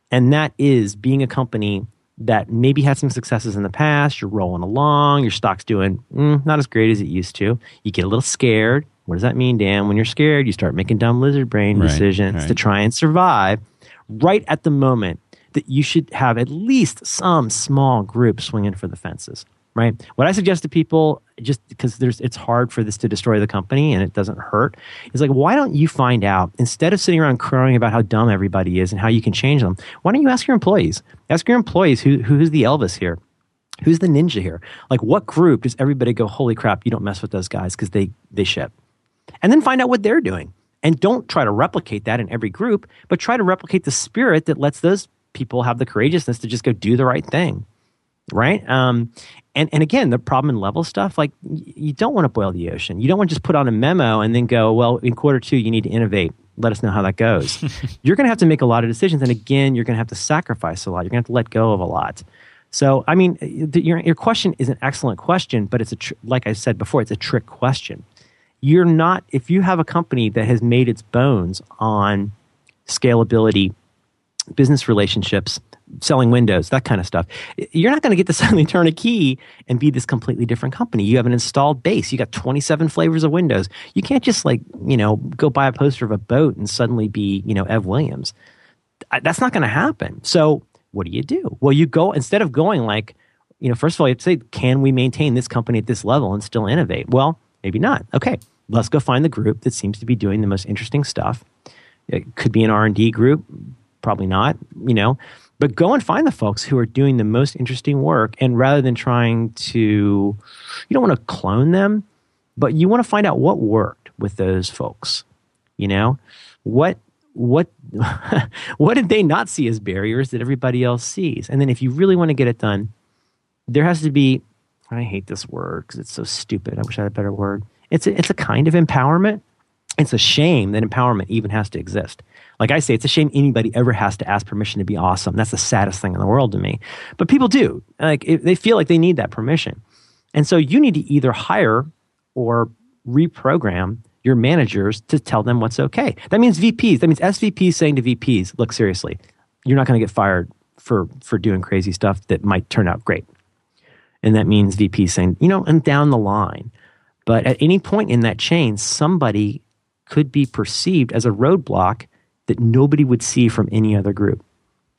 and that is being a company that maybe had some successes in the past. You're rolling along, your stock's doing mm, not as great as it used to. You get a little scared. What does that mean, Dan? When you're scared, you start making dumb lizard brain right, decisions right. to try and survive. Right at the moment that you should have at least some small group swinging for the fences right? What I suggest to people, just because there's, it's hard for this to destroy the company and it doesn't hurt, is like, why don't you find out instead of sitting around crowing about how dumb everybody is and how you can change them? Why don't you ask your employees? Ask your employees who, who's the Elvis here. Who's the ninja here? Like, what group does everybody go, holy crap, you don't mess with those guys because they, they ship? And then find out what they're doing. And don't try to replicate that in every group, but try to replicate the spirit that lets those people have the courageousness to just go do the right thing right? Um, and and again, the problem in level stuff, like you don't want to boil the ocean. You don't want to just put on a memo and then go, well, in quarter two, you need to innovate. Let us know how that goes. you're going to have to make a lot of decisions, and again, you're going to have to sacrifice a lot. You're going to have to let go of a lot. So, I mean, the, your your question is an excellent question, but it's a tr- like I said before, it's a trick question. You're not if you have a company that has made its bones on scalability, business relationships, selling windows, that kind of stuff. You're not going to get to suddenly turn a key and be this completely different company. You have an installed base. You got 27 flavors of windows. You can't just like, you know, go buy a poster of a boat and suddenly be, you know, Ev Williams. That's not going to happen. So what do you do? Well, you go, instead of going like, you know, first of all, you have to say, can we maintain this company at this level and still innovate? Well, maybe not. Okay, let's go find the group that seems to be doing the most interesting stuff. It could be an R&D group, probably not, you know, but go and find the folks who are doing the most interesting work and rather than trying to you don't want to clone them, but you want to find out what worked with those folks. You know, what what what did they not see as barriers that everybody else sees? And then if you really want to get it done, there has to be I hate this word because it's so stupid. I wish I had a better word. It's a, it's a kind of empowerment. It's a shame that empowerment even has to exist. Like I say, it's a shame anybody ever has to ask permission to be awesome. That's the saddest thing in the world to me. But people do. Like they feel like they need that permission. And so you need to either hire or reprogram your managers to tell them what's okay. That means VPs. That means SVPs saying to VPs, look, seriously, you're not going to get fired for, for doing crazy stuff that might turn out great. And that means VPs saying, you know, and down the line. But at any point in that chain, somebody could be perceived as a roadblock that nobody would see from any other group.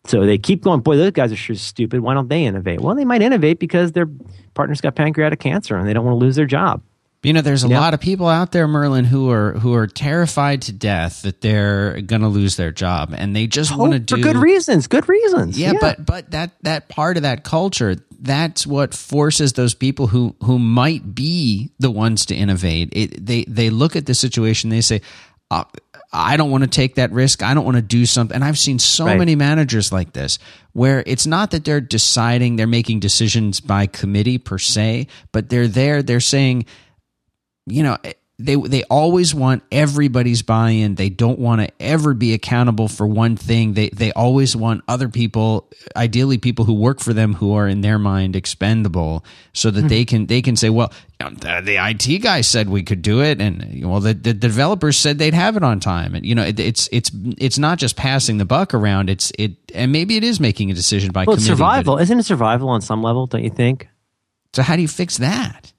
So they keep going, boy, those guys are sure stupid. Why don't they innovate? Well, they might innovate because their partner's got pancreatic cancer and they don't want to lose their job. You know, there's a lot of people out there, Merlin, who are who are terrified to death that they're going to lose their job, and they just want to do for good reasons. Good reasons. Yeah, yeah, but but that that part of that culture, that's what forces those people who who might be the ones to innovate. It, they they look at the situation, they say. Uh, I don't want to take that risk. I don't want to do something. And I've seen so right. many managers like this where it's not that they're deciding, they're making decisions by committee per se, but they're there, they're saying, you know, they they always want everybody's buy-in. They don't want to ever be accountable for one thing. They they always want other people, ideally people who work for them who are in their mind expendable, so that mm-hmm. they can they can say, well, the, the, IT guy said we could do it, and well, the, the developers said they'd have it on time, and you know, it, it's it's it's not just passing the buck around. It's it, and maybe it is making a decision by well, survival. Isn't it survival on some level? Don't you think? So how do you fix that?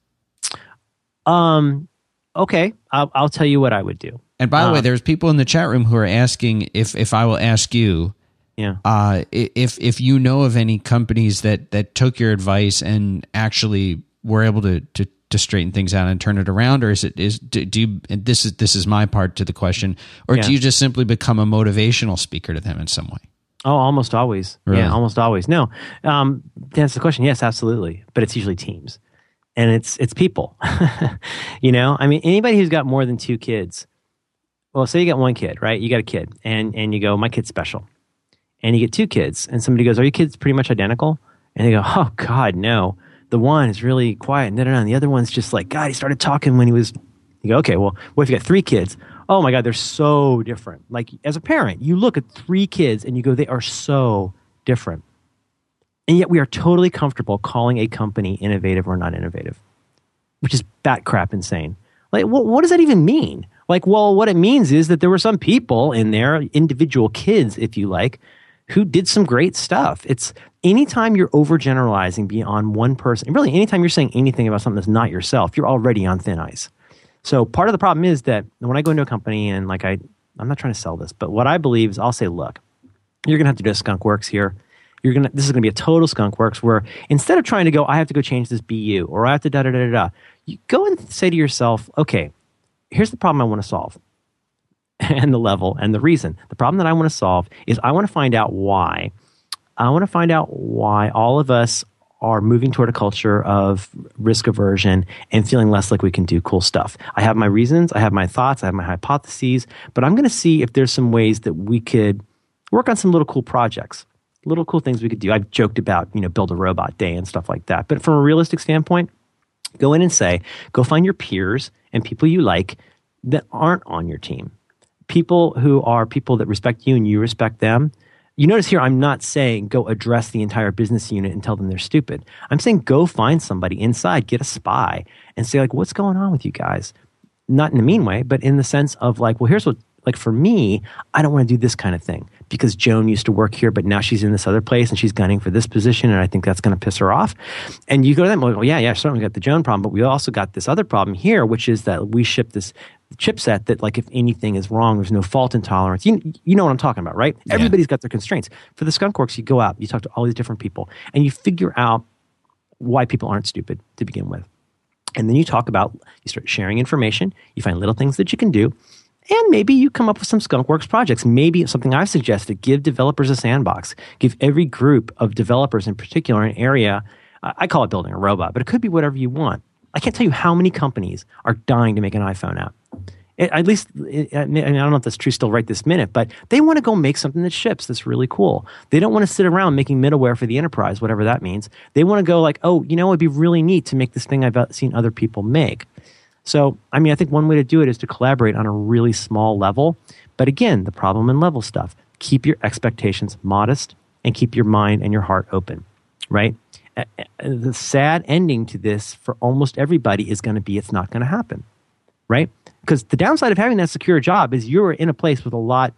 Um, okay, I'll, I'll tell you what I would do. And by the way, um, there's people in the chat room who are asking if if I will ask you, yeah, uh, if if you know of any companies that that took your advice and actually were able to to to straighten things out and turn it around, or is it is do, do you? this is this is my part to the question, or yeah. do you just simply become a motivational speaker to them in some way? Oh, almost always. Really? Yeah, almost always. No, um, to answer the question, yes, absolutely. But it's usually teams and it's it's people. you know, I mean, anybody who's got more than two kids. Well, say you got one kid, right? You got a kid, and and you go, my kid's special, and you get two kids, and somebody goes, are your kids pretty much identical? And they go, oh God, no. The one is really quiet, and, the other one's just like, God, he started talking when he was. You go, okay, well, what if you got three kids? Oh my God, they're so different. Like as a parent, you look at three kids and you go, they are so different. And yet we are totally comfortable calling a company innovative or not innovative, which is bat crap insane. Like, what, what does that even mean? Like, well, what it means is that there were some people in there, individual kids, if you like, who did some great stuff. It's anytime you're overgeneralizing beyond one person, really anytime you're saying anything about something that's not yourself, you're already on thin ice. So part of the problem is that when I go into a company and like I, I'm not trying to sell this, but what I believe is I'll say, look, you're going to have to do a skunk works here you're gonna this is gonna be a total skunk works where instead of trying to go, I have to go change this BU or I have to da da da da da, you go and say to yourself, okay, here's the problem I want to solve. And the level and the reason. The problem that I want to solve is I want to find out why. I want to find out why all of us are moving toward a culture of risk aversion and feeling less like we can do cool stuff. I have my reasons, I have my thoughts, I have my hypotheses, but I'm going to see if there's some ways that we could work on some little cool projects little cool things we could do. I've joked about, you know, build a robot day and stuff like that. But from a realistic standpoint, go in and say, go find your peers and people you like that aren't on your team. People who are people that respect you and you respect them. You notice here, I'm not saying go address the entire business unit and tell them they're stupid. I'm saying go find somebody inside, get a spy, and say, like, what's going on with you guys? Not in a mean way, but in the sense of, like, well, here's what, like, for me, I don't want to do this kind of thing because Joan used to work here, but now she's in this other place and she's gunning for this position, and I think that's going to piss her off. And you go to them, well, yeah, yeah, certainly got the Joan problem, but we also got this other problem here, which is that we ship this chipset that, like, if anything is wrong, there's no fault intolerance. You, you know what I'm talking about, right? Yeah. Everybody's got their constraints. For the Skunk Works, you go out, you talk to all these different people, and you figure out why people aren't stupid to begin with. And then you talk about, you start sharing information, you find little things that you can do, and maybe you come up with some skunkworks projects. Maybe something I've suggested give developers a sandbox, give every group of developers in particular an area. I call it building a robot, but it could be whatever you want. I can't tell you how many companies are dying to make an iPhone app. At least, I, mean, I don't know if that's true still right this minute, but they want to go make something that ships that's really cool. They don't want to sit around making middleware for the enterprise, whatever that means. They want to go like, oh, you know, it'd be really neat to make this thing I've seen other people make. So, I mean, I think one way to do it is to collaborate on a really small level. But again, the problem in level stuff keep your expectations modest and keep your mind and your heart open, right? The sad ending to this for almost everybody is going to be it's not going to happen, right? Because the downside of having that secure job is you're in a place with a lot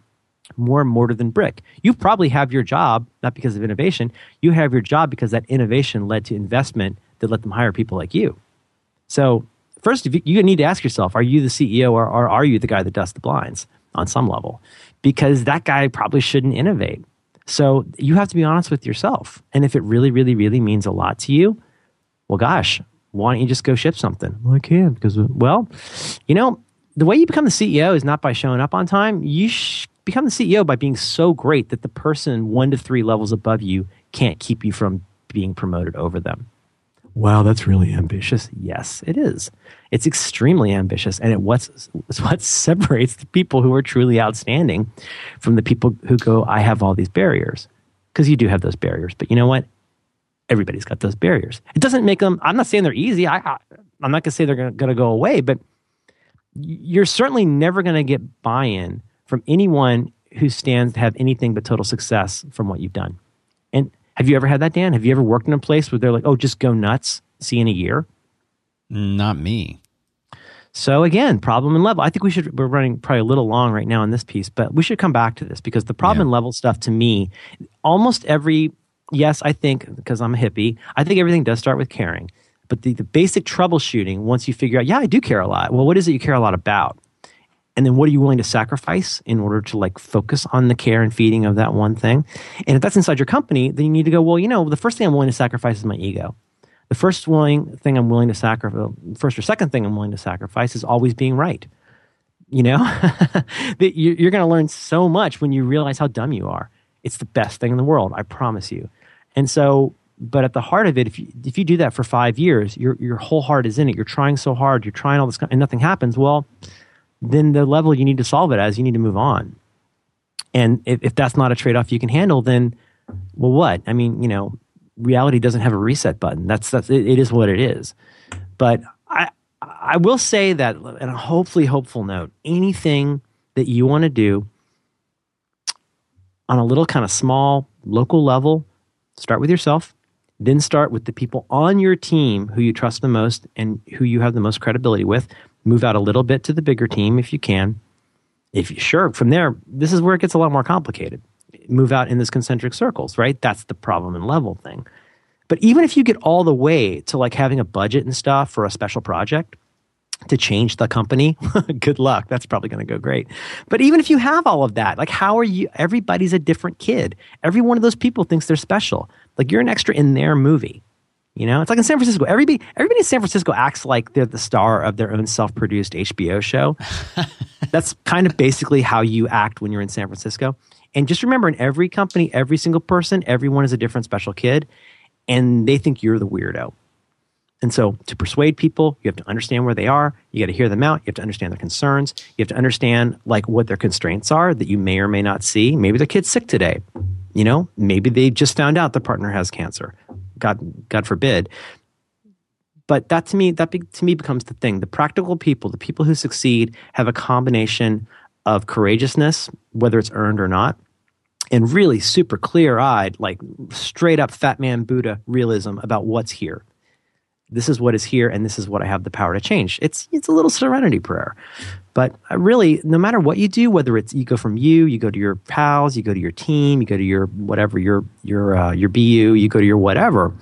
more mortar than brick. You probably have your job not because of innovation. You have your job because that innovation led to investment that let them hire people like you. So first, you, you, need to ask yourself: Are you the CEO, or, or are you the guy that dusts the blinds on some level? Because that guy probably shouldn't innovate. So you have to be honest with yourself. And if it really, really, really means a lot to you, well, gosh, why don't you just go ship something? Well, I can't because, well, you know, the way you become the CEO is not by showing up on time. You sh- become the CEO by being so great that the person one to three levels above you can't keep you from being promoted over them. Wow, that's really ambitious. Yes, it is. It's extremely ambitious, and it what's it's what separates the people who are truly outstanding from the people who go, "I have all these barriers," because you do have those barriers. But you know what? Everybody's got those barriers. It doesn't make them. I'm not saying they're easy. I, I am not going to say they're going to go away, but you're certainly never going to get buy-in from anyone who stands to have anything but total success from what you've done. Have you ever had that, Dan? Have you ever worked in a place where they're like, "Oh, just go nuts, see in a year"? Not me. So again, problem and level. I think we should. We're running probably a little long right now on this piece, but we should come back to this because the problem yeah. and level stuff to me, almost every yes, I think because I'm a hippie, I think everything does start with caring. But the, the basic troubleshooting, once you figure out, yeah, I do care a lot. Well, what is it you care a lot about? And then what are you willing to sacrifice in order to like focus on the care and feeding of that one thing? And if that's inside your company, then you need to go, well, you know, the first thing I'm willing to sacrifice is my ego. The first willing thing I'm willing to sacrifice, first or second thing I'm willing to sacrifice is always being right. You know, you're going to learn so much when you realize how dumb you are. It's the best thing in the world, I promise you. And so but at the heart of it, if you, if you do that for five years, your, your whole heart is in it. You're trying so hard, you're trying all this, and nothing happens. Well, then the level you need to solve it as, you need to move on. And if, if that's not a trade off you can handle, then, well, what? I mean, you know, reality doesn't have a reset button. That's, that's it, it is what it is. But I, I will say that, and a hopefully hopeful note, anything that you want to do on a little kind of small local level, start with yourself then start with the people on your team who you trust the most and who you have the most credibility with. Move out a little bit to the bigger team if you can. If you sure, from there, this is where it gets a lot more complicated. Move out in this concentric circles, right? That's the problem and level thing. But even if you get all the way to like having a budget and stuff for a special project to change the company, good luck. That's probably going to go great. But even if you have all of that, like how are you? Everybody's a different kid. Every one of those people thinks they're special. Like you're an extra in their movie. You know, it's like in San Francisco. Everybody, everybody in San Francisco acts like they're the star of their own self-produced HBO show. That's kind of basically how you act when you're in San Francisco. And just remember, in every company, every single person, everyone is a different special kid, and they think you're the weirdo. And so, to persuade people, you have to understand where they are. You got to hear them out. You have to understand their concerns. You have to understand like what their constraints are that you may or may not see. Maybe the kid's sick today. You know, maybe they just found out the partner has cancer. God, God forbid. But that to me, that be, to me becomes the thing. The practical people, the people who succeed, have a combination of courageousness, whether it's earned or not, and really super clear eyed, like straight up fat man Buddha realism about what's here. This is what is here, and this is what I have the power to change. It's it's a little serenity prayer. But really, no matter what you do, whether it's you go from you, you go to your pals, you go to your team, you go to your whatever, your your uh, your BU, you go to your whatever,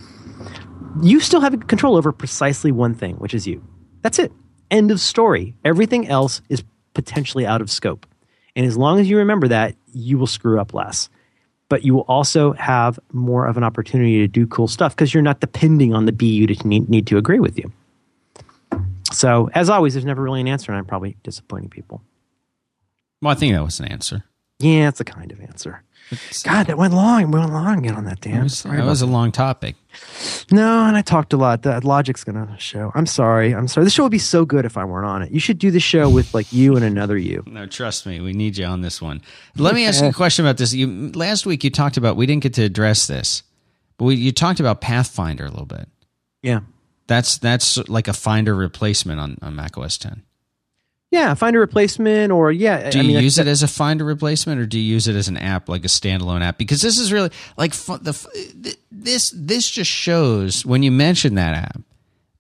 you still have control over precisely one thing, which is you. That's it. End of story. Everything else is potentially out of scope. And as long as you remember that, you will screw up less. But you will also have more of an opportunity to do cool stuff because you're not depending on the BU to need, need to agree with you. So, as always, there's never really an answer, and I'm probably disappointing people. Well, I think that was an answer. Yeah, it's a kind of answer. God, that went long. We went long again on that damn. Was, that was a long topic. No, and I talked a lot. The logic's gonna show. I'm sorry. I'm sorry. The show would be so good if I weren't on it. You should do the show with like you and another you. No, trust me, we need you on this one. Let me ask you a question about this. You last week you talked about we didn't get to address this, but we, you talked about Pathfinder a little bit. Yeah, that's that's like a Finder replacement on, on Mac OS 10. Yeah, Finder replacement, or yeah. Do you I mean, use it as a Finder replacement, or do you use it as an app, like a standalone app? Because this is really like the this this just shows when you mention that app,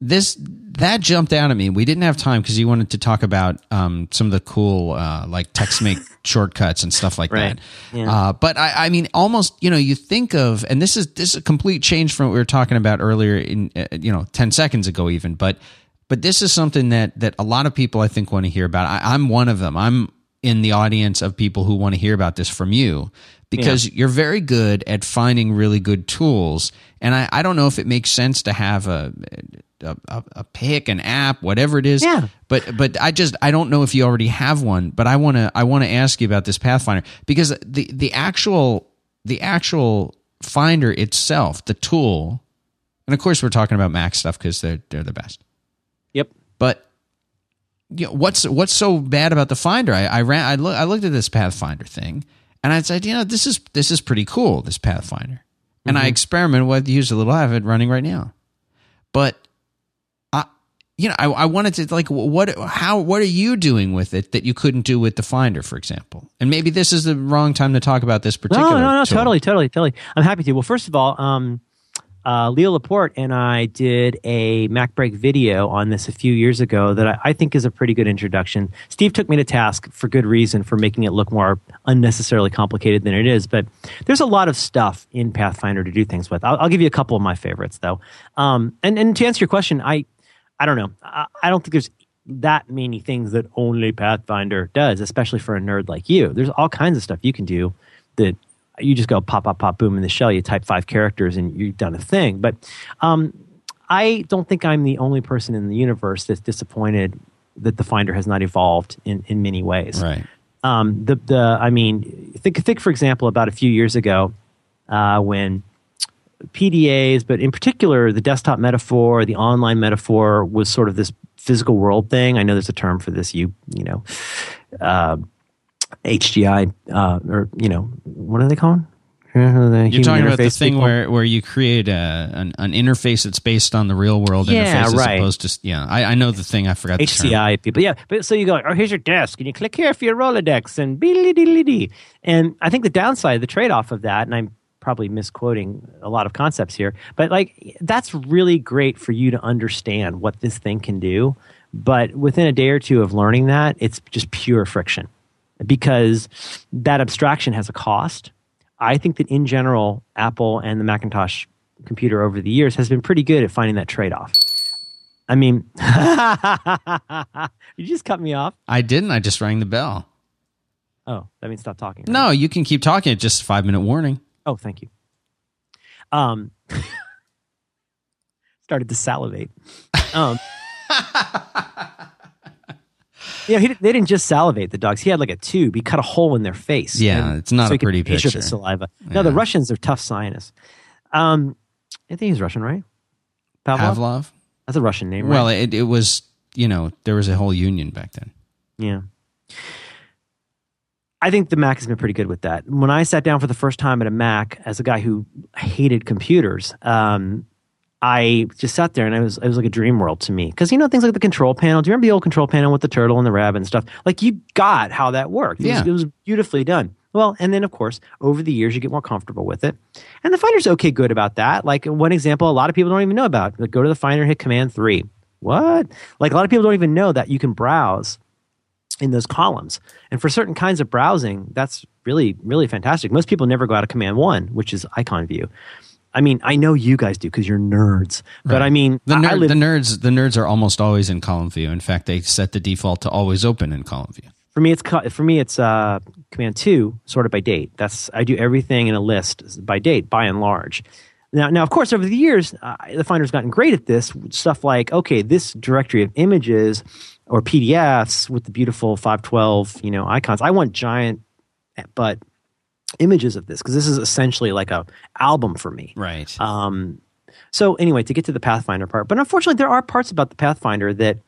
this that jumped out at me. We didn't have time because you wanted to talk about um, some of the cool uh, like TextMate shortcuts and stuff like right. that. Yeah. Uh, but I, I, mean, almost you know, you think of, and this is this is a complete change from what we were talking about earlier in uh, you know ten seconds ago, even, but but this is something that that a lot of people I think want to hear about. I, I'm one of them. I'm in the audience of people who want to hear about this from you because yeah. you're very good at finding really good tools. And I, I don't know if it makes sense to have a, a, a pick, an app, whatever it is. Yeah. But but I just I don't know if you already have one. But I want to I want to ask you about this Pathfinder because the the actual the actual Finder itself, the tool, and of course we're talking about Mac stuff because they're they're the best. But you know, what's what's so bad about the Finder? I, I ran I, look, I looked at this Pathfinder thing, and I said, you know, this is this is pretty cool. This Pathfinder, and mm-hmm. I experimented with use a little. I have it running right now, but I, you know, I, I wanted to like what how what are you doing with it that you couldn't do with the Finder, for example? And maybe this is the wrong time to talk about this particular. No, no, no, tool. totally, totally, totally. I'm happy to. Well, first of all, um, uh, Leo Laporte and I did a MacBreak video on this a few years ago that I, I, think is a pretty good introduction. Steve took me to task for good reason for making it look more unnecessarily complicated than it is, but there's a lot of stuff in Pathfinder to do things with. I'll, I'll give you a couple of my favorites though. Um, and, and to answer your question, I, I don't know. I, I don't think there's that many things that only Pathfinder does, especially for a nerd like you. There's all kinds of stuff you can do that you just go pop, pop, pop, boom in the shell. You type five characters and you've done a thing. But um, I don't think I'm the only person in the universe that's disappointed that the Finder has not evolved in, in many ways. Right. Um, the the I mean, think think for example about a few years ago uh, when PDAs, but in particular the desktop metaphor, the online metaphor was sort of this physical world thing. I know there's a term for this. You you know. Uh, HDI, uh, or you know, what are they called? The You're talking about the thing people. where, where you create a, an, an interface that's based on the real world yeah, interface right. as opposed to yeah. I, I know the thing. I forgot HCI people. Yeah, but so you go. Oh, here's your desk, and you click here for your Rolodex, and dee And I think the downside, the trade off of that, and I'm probably misquoting a lot of concepts here, but like that's really great for you to understand what this thing can do. But within a day or two of learning that, it's just pure friction because that abstraction has a cost. I think that in general, Apple and the Macintosh computer over the years has been pretty good at finding that trade off. I mean, you just cut me off. I didn't. I just rang the bell. Oh, that means stop talking. Right? No, you can keep talking. Just five minute warning. Oh, thank you. Um, started to salivate. Um, Yeah, he, they didn't just salivate the dogs. He had like a tube. He cut a hole in their face. Yeah, it's not so a pretty picture. The saliva. Yeah. No, the Russians are tough scientists. Um, I think he's Russian, right? Pavlov. Pavlov? That's a Russian name, right? Well, it, it was. You know, there was a whole union back then. Yeah. I think the Mac has been pretty good with that. When I sat down for the first time at a Mac as a guy who hated computers, um, I just sat there and it was it was like a dream world to me because you know things like the control panel. Do you remember the old control panel with the turtle and the rabbit and stuff? Like you got how that worked. It, yeah. was, it was beautifully done. Well, and then of course, over the years, you get more comfortable with it. And the Finder's okay good about that. Like one example, a lot of people don't even know about. Like go to the Finder, hit Command three. What? Like a lot of people don't even know that you can browse in those columns. And for certain kinds of browsing, that's really, really fantastic. Most people never go out of Command one, which is icon view. I mean, I know you guys do because you're nerds, but Right. I mean, The, I- I live- the nerds the nerds are almost always in column view. In fact, they set the default to always open in column view. for me it's co- for me it's uh, command 2 sorted by date that's i do everything in a list by date by and large now, now of course over the years uh, the finder's gotten great at this stuff like okay this directory of images or pdfs with the beautiful 512 you know icons i want giant but images of this because this is essentially like a album for me Right. um, so anyway, to get to the Pathfinder part, but unfortunately, there are parts about the Pathfinder that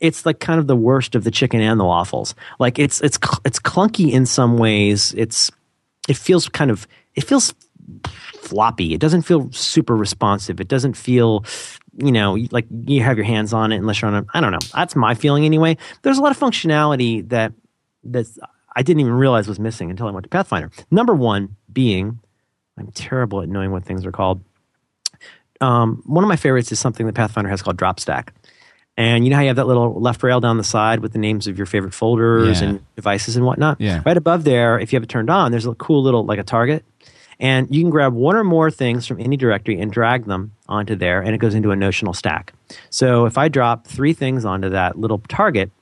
it's like kind of the worst of the chicken and the waffles. Like it's it's it's clunky in some ways. It's it feels kind of it feels floppy. It doesn't feel super responsive. It doesn't feel you know like you have your hands on it unless you're on a I don't know. That's my feeling anyway. There's a lot of functionality that that's I didn't even realize was missing until I went to Pathfinder. Number one being I'm terrible at knowing what things are called um, one of my favorites is something that Pathfinder has called Drop Stack. And you know how you have that little left rail down the side with the names of your favorite folders Yeah. and devices and whatnot? Yeah. Right above there, if you have it turned on, there's a cool little, like a target. And you can grab one or more things from any directory and drag them onto there, and it goes into a notional stack. So if I drop three things onto that little target,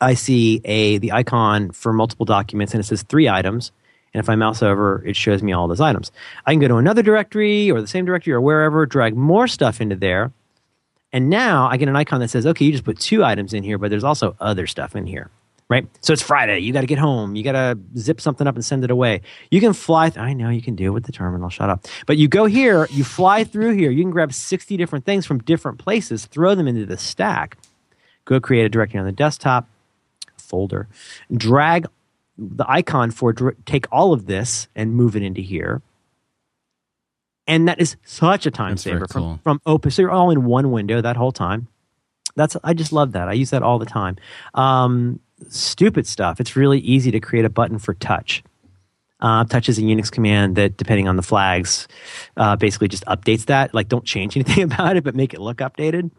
I see a the icon for multiple documents and it says three items. And if I mouse over, it shows me all those items. I can go to another directory or the same directory or wherever, drag more stuff into there. And now I get an icon that says, okay, you just put two items in here, but there's also other stuff in here. Right? So it's Friday. You got to get home. You got to zip something up and send it away. You can fly. Th- I know you can do it with the terminal. Shut up. But you go here, you fly through here. You can grab 60 different things from different places, throw them into the stack, go create a directory on the desktop, folder, drag the icon for take all of this and move it into here. And that is such a time That's saver from, cool. from open. So you're all in one window that whole time. That's I just love that. I use that all the time. Um, stupid stuff. It's really easy to create a button for touch. Uh, touch is a Unix command that, depending on the flags, uh, basically just updates that. Like, don't change anything about it, but make it look updated.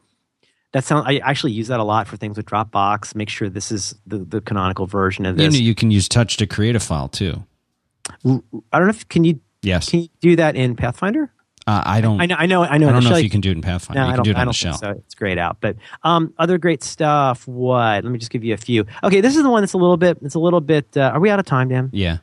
That sound. I actually use that a lot for things with Dropbox. Make sure this is the, the canonical version of You this. know, you can use touch to create a file too. I don't know if can you Yes. can you do that in Pathfinder. Uh, I don't. I know. I know. I know. I don't know shell if you can do it in Pathfinder. No, you I can don't. do it I on don't the shell. so. It's grayed out, but um, other great stuff. What? Let me just give you a few. Okay, this is the one that's a little bit. It's a little bit. Uh, are we out of time, Dan? Yeah.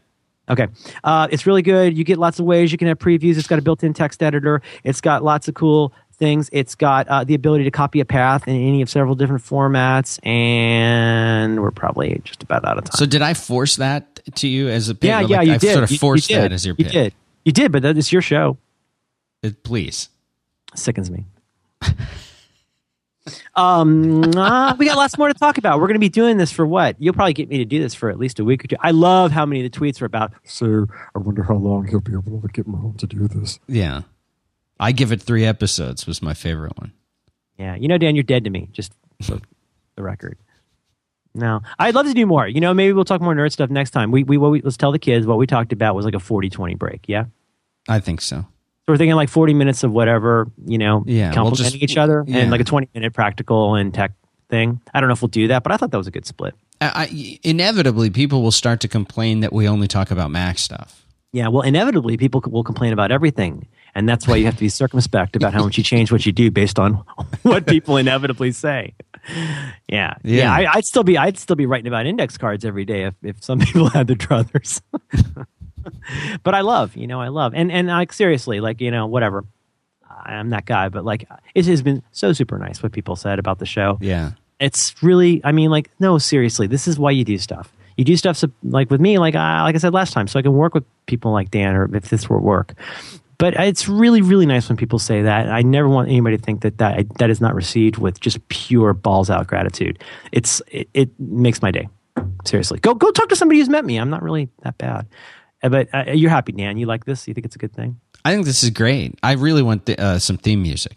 Okay. Uh, it's really good. You get lots of ways you can have previews. It's got a built in text editor. It's got lots of cool things. It's got uh, the ability to copy a path in any of several different formats. And we're probably just about out of time. So did I force that to you as a pick? yeah, yeah, you I did. sort of You- you forced did. that as your You did. You did, but that is your show. Uh, Please. Sickens me. um, uh, we got lots more to talk about. We're going to be doing this for what? You'll probably get me to do this for at least a week or two. I love how many of the tweets are about. So I wonder how long he'll be able to get Mahone to do this. Yeah. I give it three episodes. Was my favorite one. Yeah, you know, Dan, you're dead to me. Just for the record. No, I'd love to do more. You know, maybe we'll talk more nerd stuff next time. We we, what we let's tell the kids what we talked about was like a 40-20 break. Yeah. I think so. So we're thinking like 40 minutes of whatever, you know, Yeah, we'll complimenting just- each other yeah. and like a 20 minute practical and tech thing. I don't know if we'll do that, but I thought that was a good split. I, I, inevitably, people will start to complain that we only talk about Mac stuff. Yeah, well, inevitably people will complain about everything. And that's why you have to be circumspect about how much you change what you do based on what people inevitably say. Yeah. Yeah, Yeah. I, I'd still be I'd still be writing about index cards every day if, if some people had their druthers. but I love, you know, I love. And and like seriously, like, you know, whatever. I'm that guy, but like it has been so super nice what people said about the show Yeah. it's really i mean like no seriously this is why you do stuff you do stuff so, like with me like uh, like i said last time so i can work with people like dan or if this were work but it's really really nice when people say that i never want anybody to think that that, that is not received with just pure balls out gratitude it's it, it makes my day seriously go go talk to somebody who's met me i'm not really that bad Uh, but uh, you're happy dan you like this you think it's a good thing I think this is great. I really want the, uh, some theme music.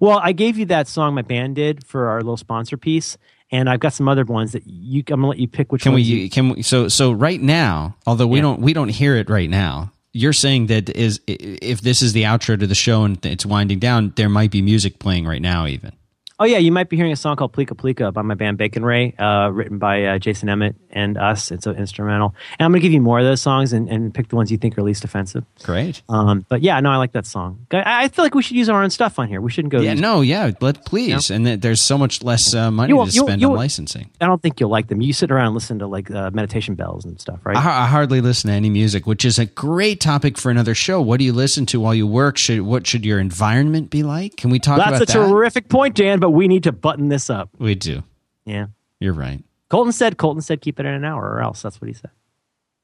Well, I gave you that song my band did for our little sponsor piece, and I've got some other ones that you. I'm gonna let you pick which Can we? you, Can we? So so right now, although we Yeah. don't we don't hear it right now. You're saying that is if this is the outro to the show and it's winding down, there might be music playing right now. Even oh yeah, you might be hearing a song called "Plika Plika" by my band Bacon Ray, uh, written by uh, Jason Emmett and us. It's an instrumental, and I'm gonna give you more of those songs and, and pick the ones you think are least offensive. great. Um, but yeah, no, I like that song. I, I feel like we should use our own stuff on here. We shouldn't go. Yeah, no, yeah, let please. And there's so much less uh, money You- to you- spend you- on licensing. I don't think you'll like them. You sit around and listen to like uh, meditation bells and stuff, right? I, I hardly listen to any music, which is a great topic for another show. What do you listen to while you work? Should what should your environment be like? Can we talk That's about that? That's a terrific point, Dan. But we need to button this up. we do. Yeah. You're right. Colton said. Colton said keep it in an hour, or else. That's what he said.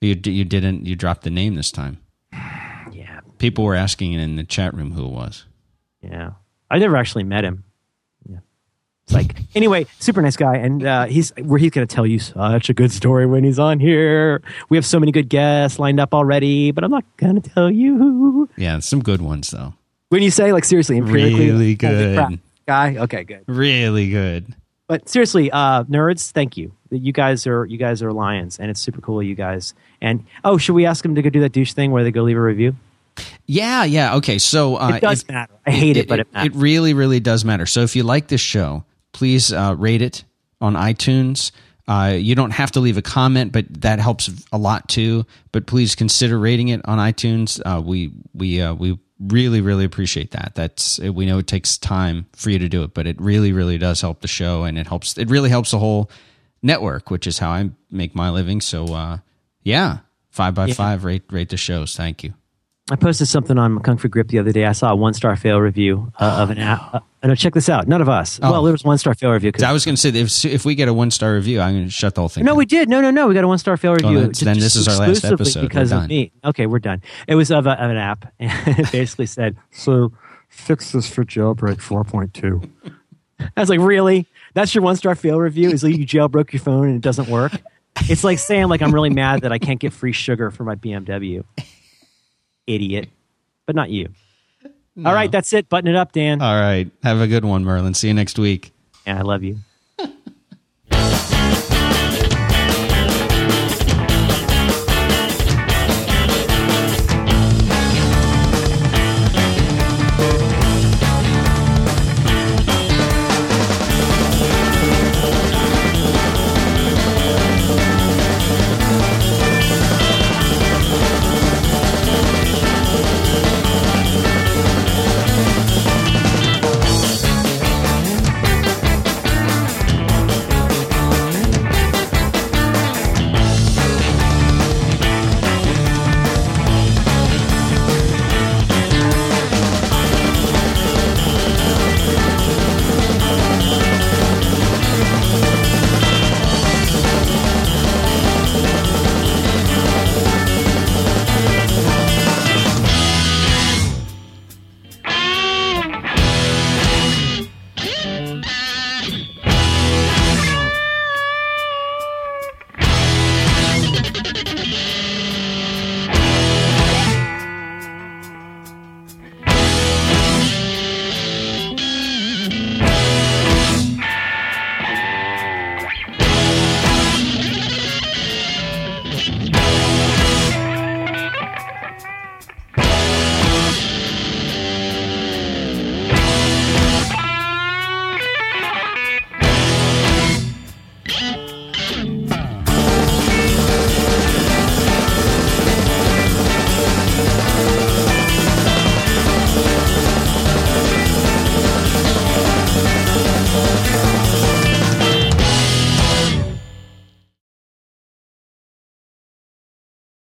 You you didn't you dropped the name this time. Yeah. People were asking in the chat room who it was. Yeah. I never actually met him. Yeah. It's like anyway, super nice guy, and uh, he's where he's going to tell you such a good story when he's on here. We have so many good guests lined up already, but I'm not going to tell you. Yeah, some good ones though. When you say like seriously, empirically, Really good. guy. Okay, good. Really good. But seriously, uh, nerds, thank you. You guys are you guys are lions, and it's super cool, you guys. And oh, should we ask them to go do that douche thing where they go leave a review? Yeah, yeah. Okay, so uh, It does if- matter. I hate it, but it matters. It really, really does matter. So if you like this show, please uh, rate it on iTunes. Uh, you don't have to leave a comment, but that helps a lot too. But please consider rating it on iTunes. Uh, we we uh, we really really appreciate that. That's we know it takes time for you to do it, but it really really does help the show, and it helps. It really helps the whole network, which is how I make my living. So uh, yeah, 5by5 rate rate the shows. Thank you. I posted something on Kung Fu Grip the other day. I saw a one star fail review uh, of an app. Uh, no, check this out. None of us. Oh. Well, there was one star fail review. 'cause- I was going to say if if we get a one star review, I'm going to shut the whole thing. no, down. we did. No, no, no. We got a one star fail review. that's- then this is our last exclusively episode. We're because done. of me. Okay, we're done. It was of, a, of an app, and it basically said, So fix this for jailbreak 4.2. I was like, really? That's your one star fail review? Is like you jailbroke your phone and it doesn't work? It's like saying like I'm really mad that I can't get free sugar for my BMW. Idiot. But not you. All right, that's it. Button it up, Dan. All right. Have a good one, Merlin. See you next week. yeah, I love you.